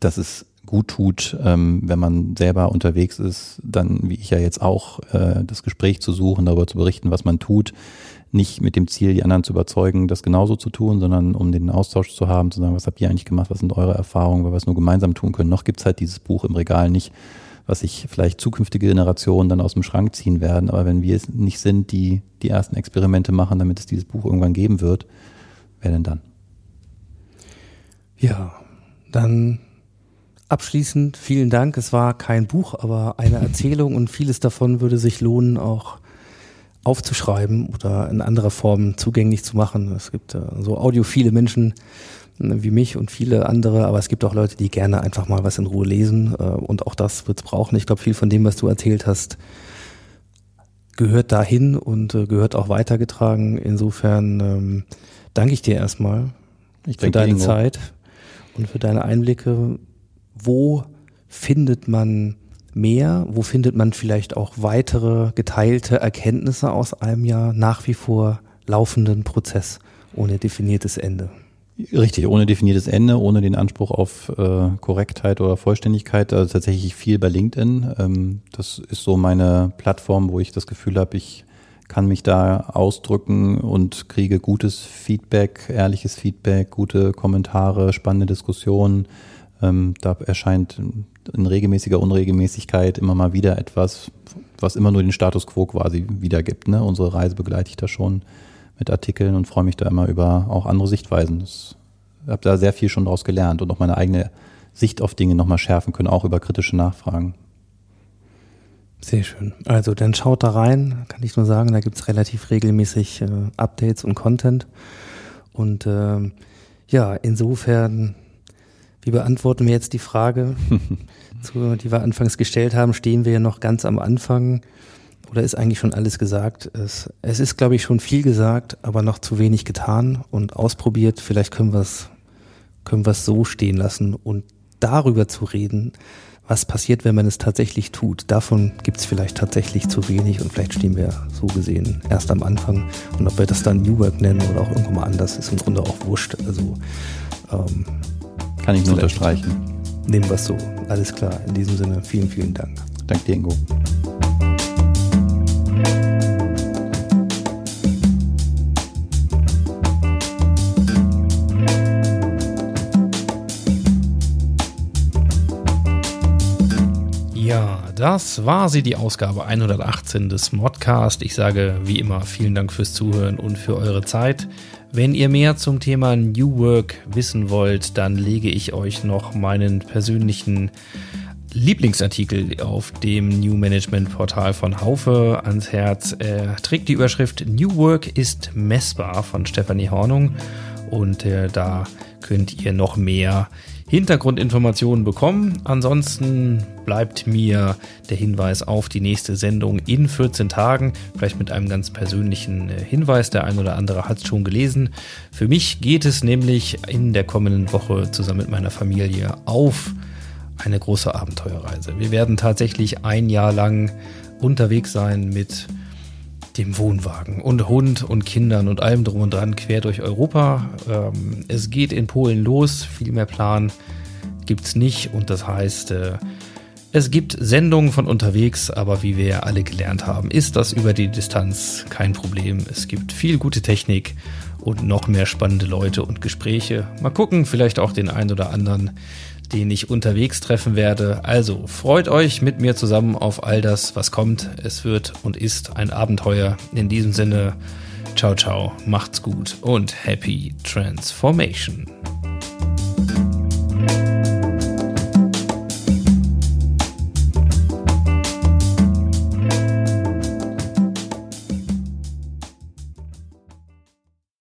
D: dass es gut tut, ähm, wenn man selber unterwegs ist, dann, wie ich ja jetzt auch, äh, das Gespräch zu suchen, darüber zu berichten, was man tut, nicht mit dem Ziel, die anderen zu überzeugen, das genauso zu tun, sondern um den Austausch zu haben, zu sagen, was habt ihr eigentlich gemacht, was sind eure Erfahrungen, weil wir es nur gemeinsam tun können. Noch gibt's halt dieses Buch im Regal nicht, was sich vielleicht zukünftige Generationen dann aus dem Schrank ziehen werden. Aber wenn wir es nicht sind, die die ersten Experimente machen, damit es dieses Buch irgendwann geben wird, wer denn dann?
C: Ja, dann abschließend vielen Dank. Es war kein Buch, aber eine Erzählung und vieles davon würde sich lohnen, auch aufzuschreiben oder in anderer Form zugänglich zu machen. Es gibt äh, so audiophile Menschen äh, wie mich und viele andere, aber es gibt auch Leute, die gerne einfach mal was in Ruhe lesen äh, und auch das wird es brauchen. Ich glaube, viel von dem, was du erzählt hast, gehört dahin und äh, gehört auch weitergetragen. Insofern ähm, danke ich dir erstmal
D: Ich
C: für deine Zeit und für deine Einblicke. Wo findet man mehr? Wo findet man vielleicht auch weitere geteilte Erkenntnisse aus einem Jahr nach wie vor laufenden Prozess ohne definiertes Ende?
D: Richtig, ohne definiertes Ende, ohne den Anspruch auf äh, Korrektheit oder Vollständigkeit. Also tatsächlich viel bei LinkedIn. Ähm, das ist so meine Plattform, wo ich das Gefühl habe, ich kann mich da ausdrücken und kriege gutes Feedback, ehrliches Feedback, gute Kommentare, spannende Diskussionen. Ähm, da erscheint in regelmäßiger Unregelmäßigkeit immer mal wieder etwas, was immer nur den Status quo quasi wiedergibt. Ne? Unsere Reise begleite ich da schon mit Artikeln und freue mich da immer über auch andere Sichtweisen. Ich habe da sehr viel schon daraus gelernt und auch meine eigene Sicht auf Dinge nochmal schärfen können, auch über kritische Nachfragen.
C: Sehr schön. Also dann schaut da rein, kann ich nur sagen, da gibt's relativ regelmäßig äh, Updates und Content. Und ähm, ja, insofern, wie beantworten wir jetzt die Frage, zu, die wir anfangs gestellt haben? Stehen wir ja noch ganz am Anfang oder ist eigentlich schon alles gesagt? Es, es ist, glaube ich, schon viel gesagt, aber noch zu wenig getan und ausprobiert. Vielleicht können wir es können wir es so stehen lassen und darüber zu reden, was passiert, wenn man es tatsächlich tut. Davon gibt es vielleicht tatsächlich zu wenig und vielleicht stehen wir so gesehen erst am Anfang. Und ob wir das dann New Work nennen oder auch irgendwo mal anders, ist im Grunde auch wurscht. Also ähm,
D: Kann ich nur unterstreichen.
C: Nehmen wir es so. Alles klar. In diesem Sinne, vielen, vielen Dank.
D: Danke dir, Ingo.
A: Ja, das war sie, die Ausgabe 118 des Modcast. Ich sage wie immer vielen Dank fürs Zuhören und für eure Zeit. Wenn ihr mehr zum Thema New Work wissen wollt, dann lege ich euch noch meinen persönlichen Lieblingsartikel auf dem New Management Portal von Haufe ans Herz. Er trägt die Überschrift New Work ist messbar von Stefanie Hornung und äh, da könnt ihr noch mehr Hintergrundinformationen bekommen. Ansonsten bleibt mir der Hinweis auf die nächste Sendung in 14 Tagen, vielleicht mit einem ganz persönlichen äh, Hinweis. Der ein oder andere hat es schon gelesen. Für mich geht es nämlich in der kommenden Woche zusammen mit meiner Familie auf eine große Abenteuerreise. Wir werden tatsächlich ein Jahr lang unterwegs sein mit dem Wohnwagen und Hund und Kindern und allem drum und dran quer durch Europa. Ähm, es geht in Polen los, viel mehr Plan gibt's nicht und das heißt, äh, es gibt Sendungen von unterwegs, aber wie wir ja alle gelernt haben, ist das über die Distanz kein Problem. Es gibt viel gute Technik und noch mehr spannende Leute und Gespräche. Mal gucken, vielleicht auch den einen oder anderen, den ich unterwegs treffen werde. Also freut euch mit mir zusammen auf all das, was kommt. Es wird und ist ein Abenteuer. In diesem Sinne, ciao, ciao, macht's gut und happy Transformation.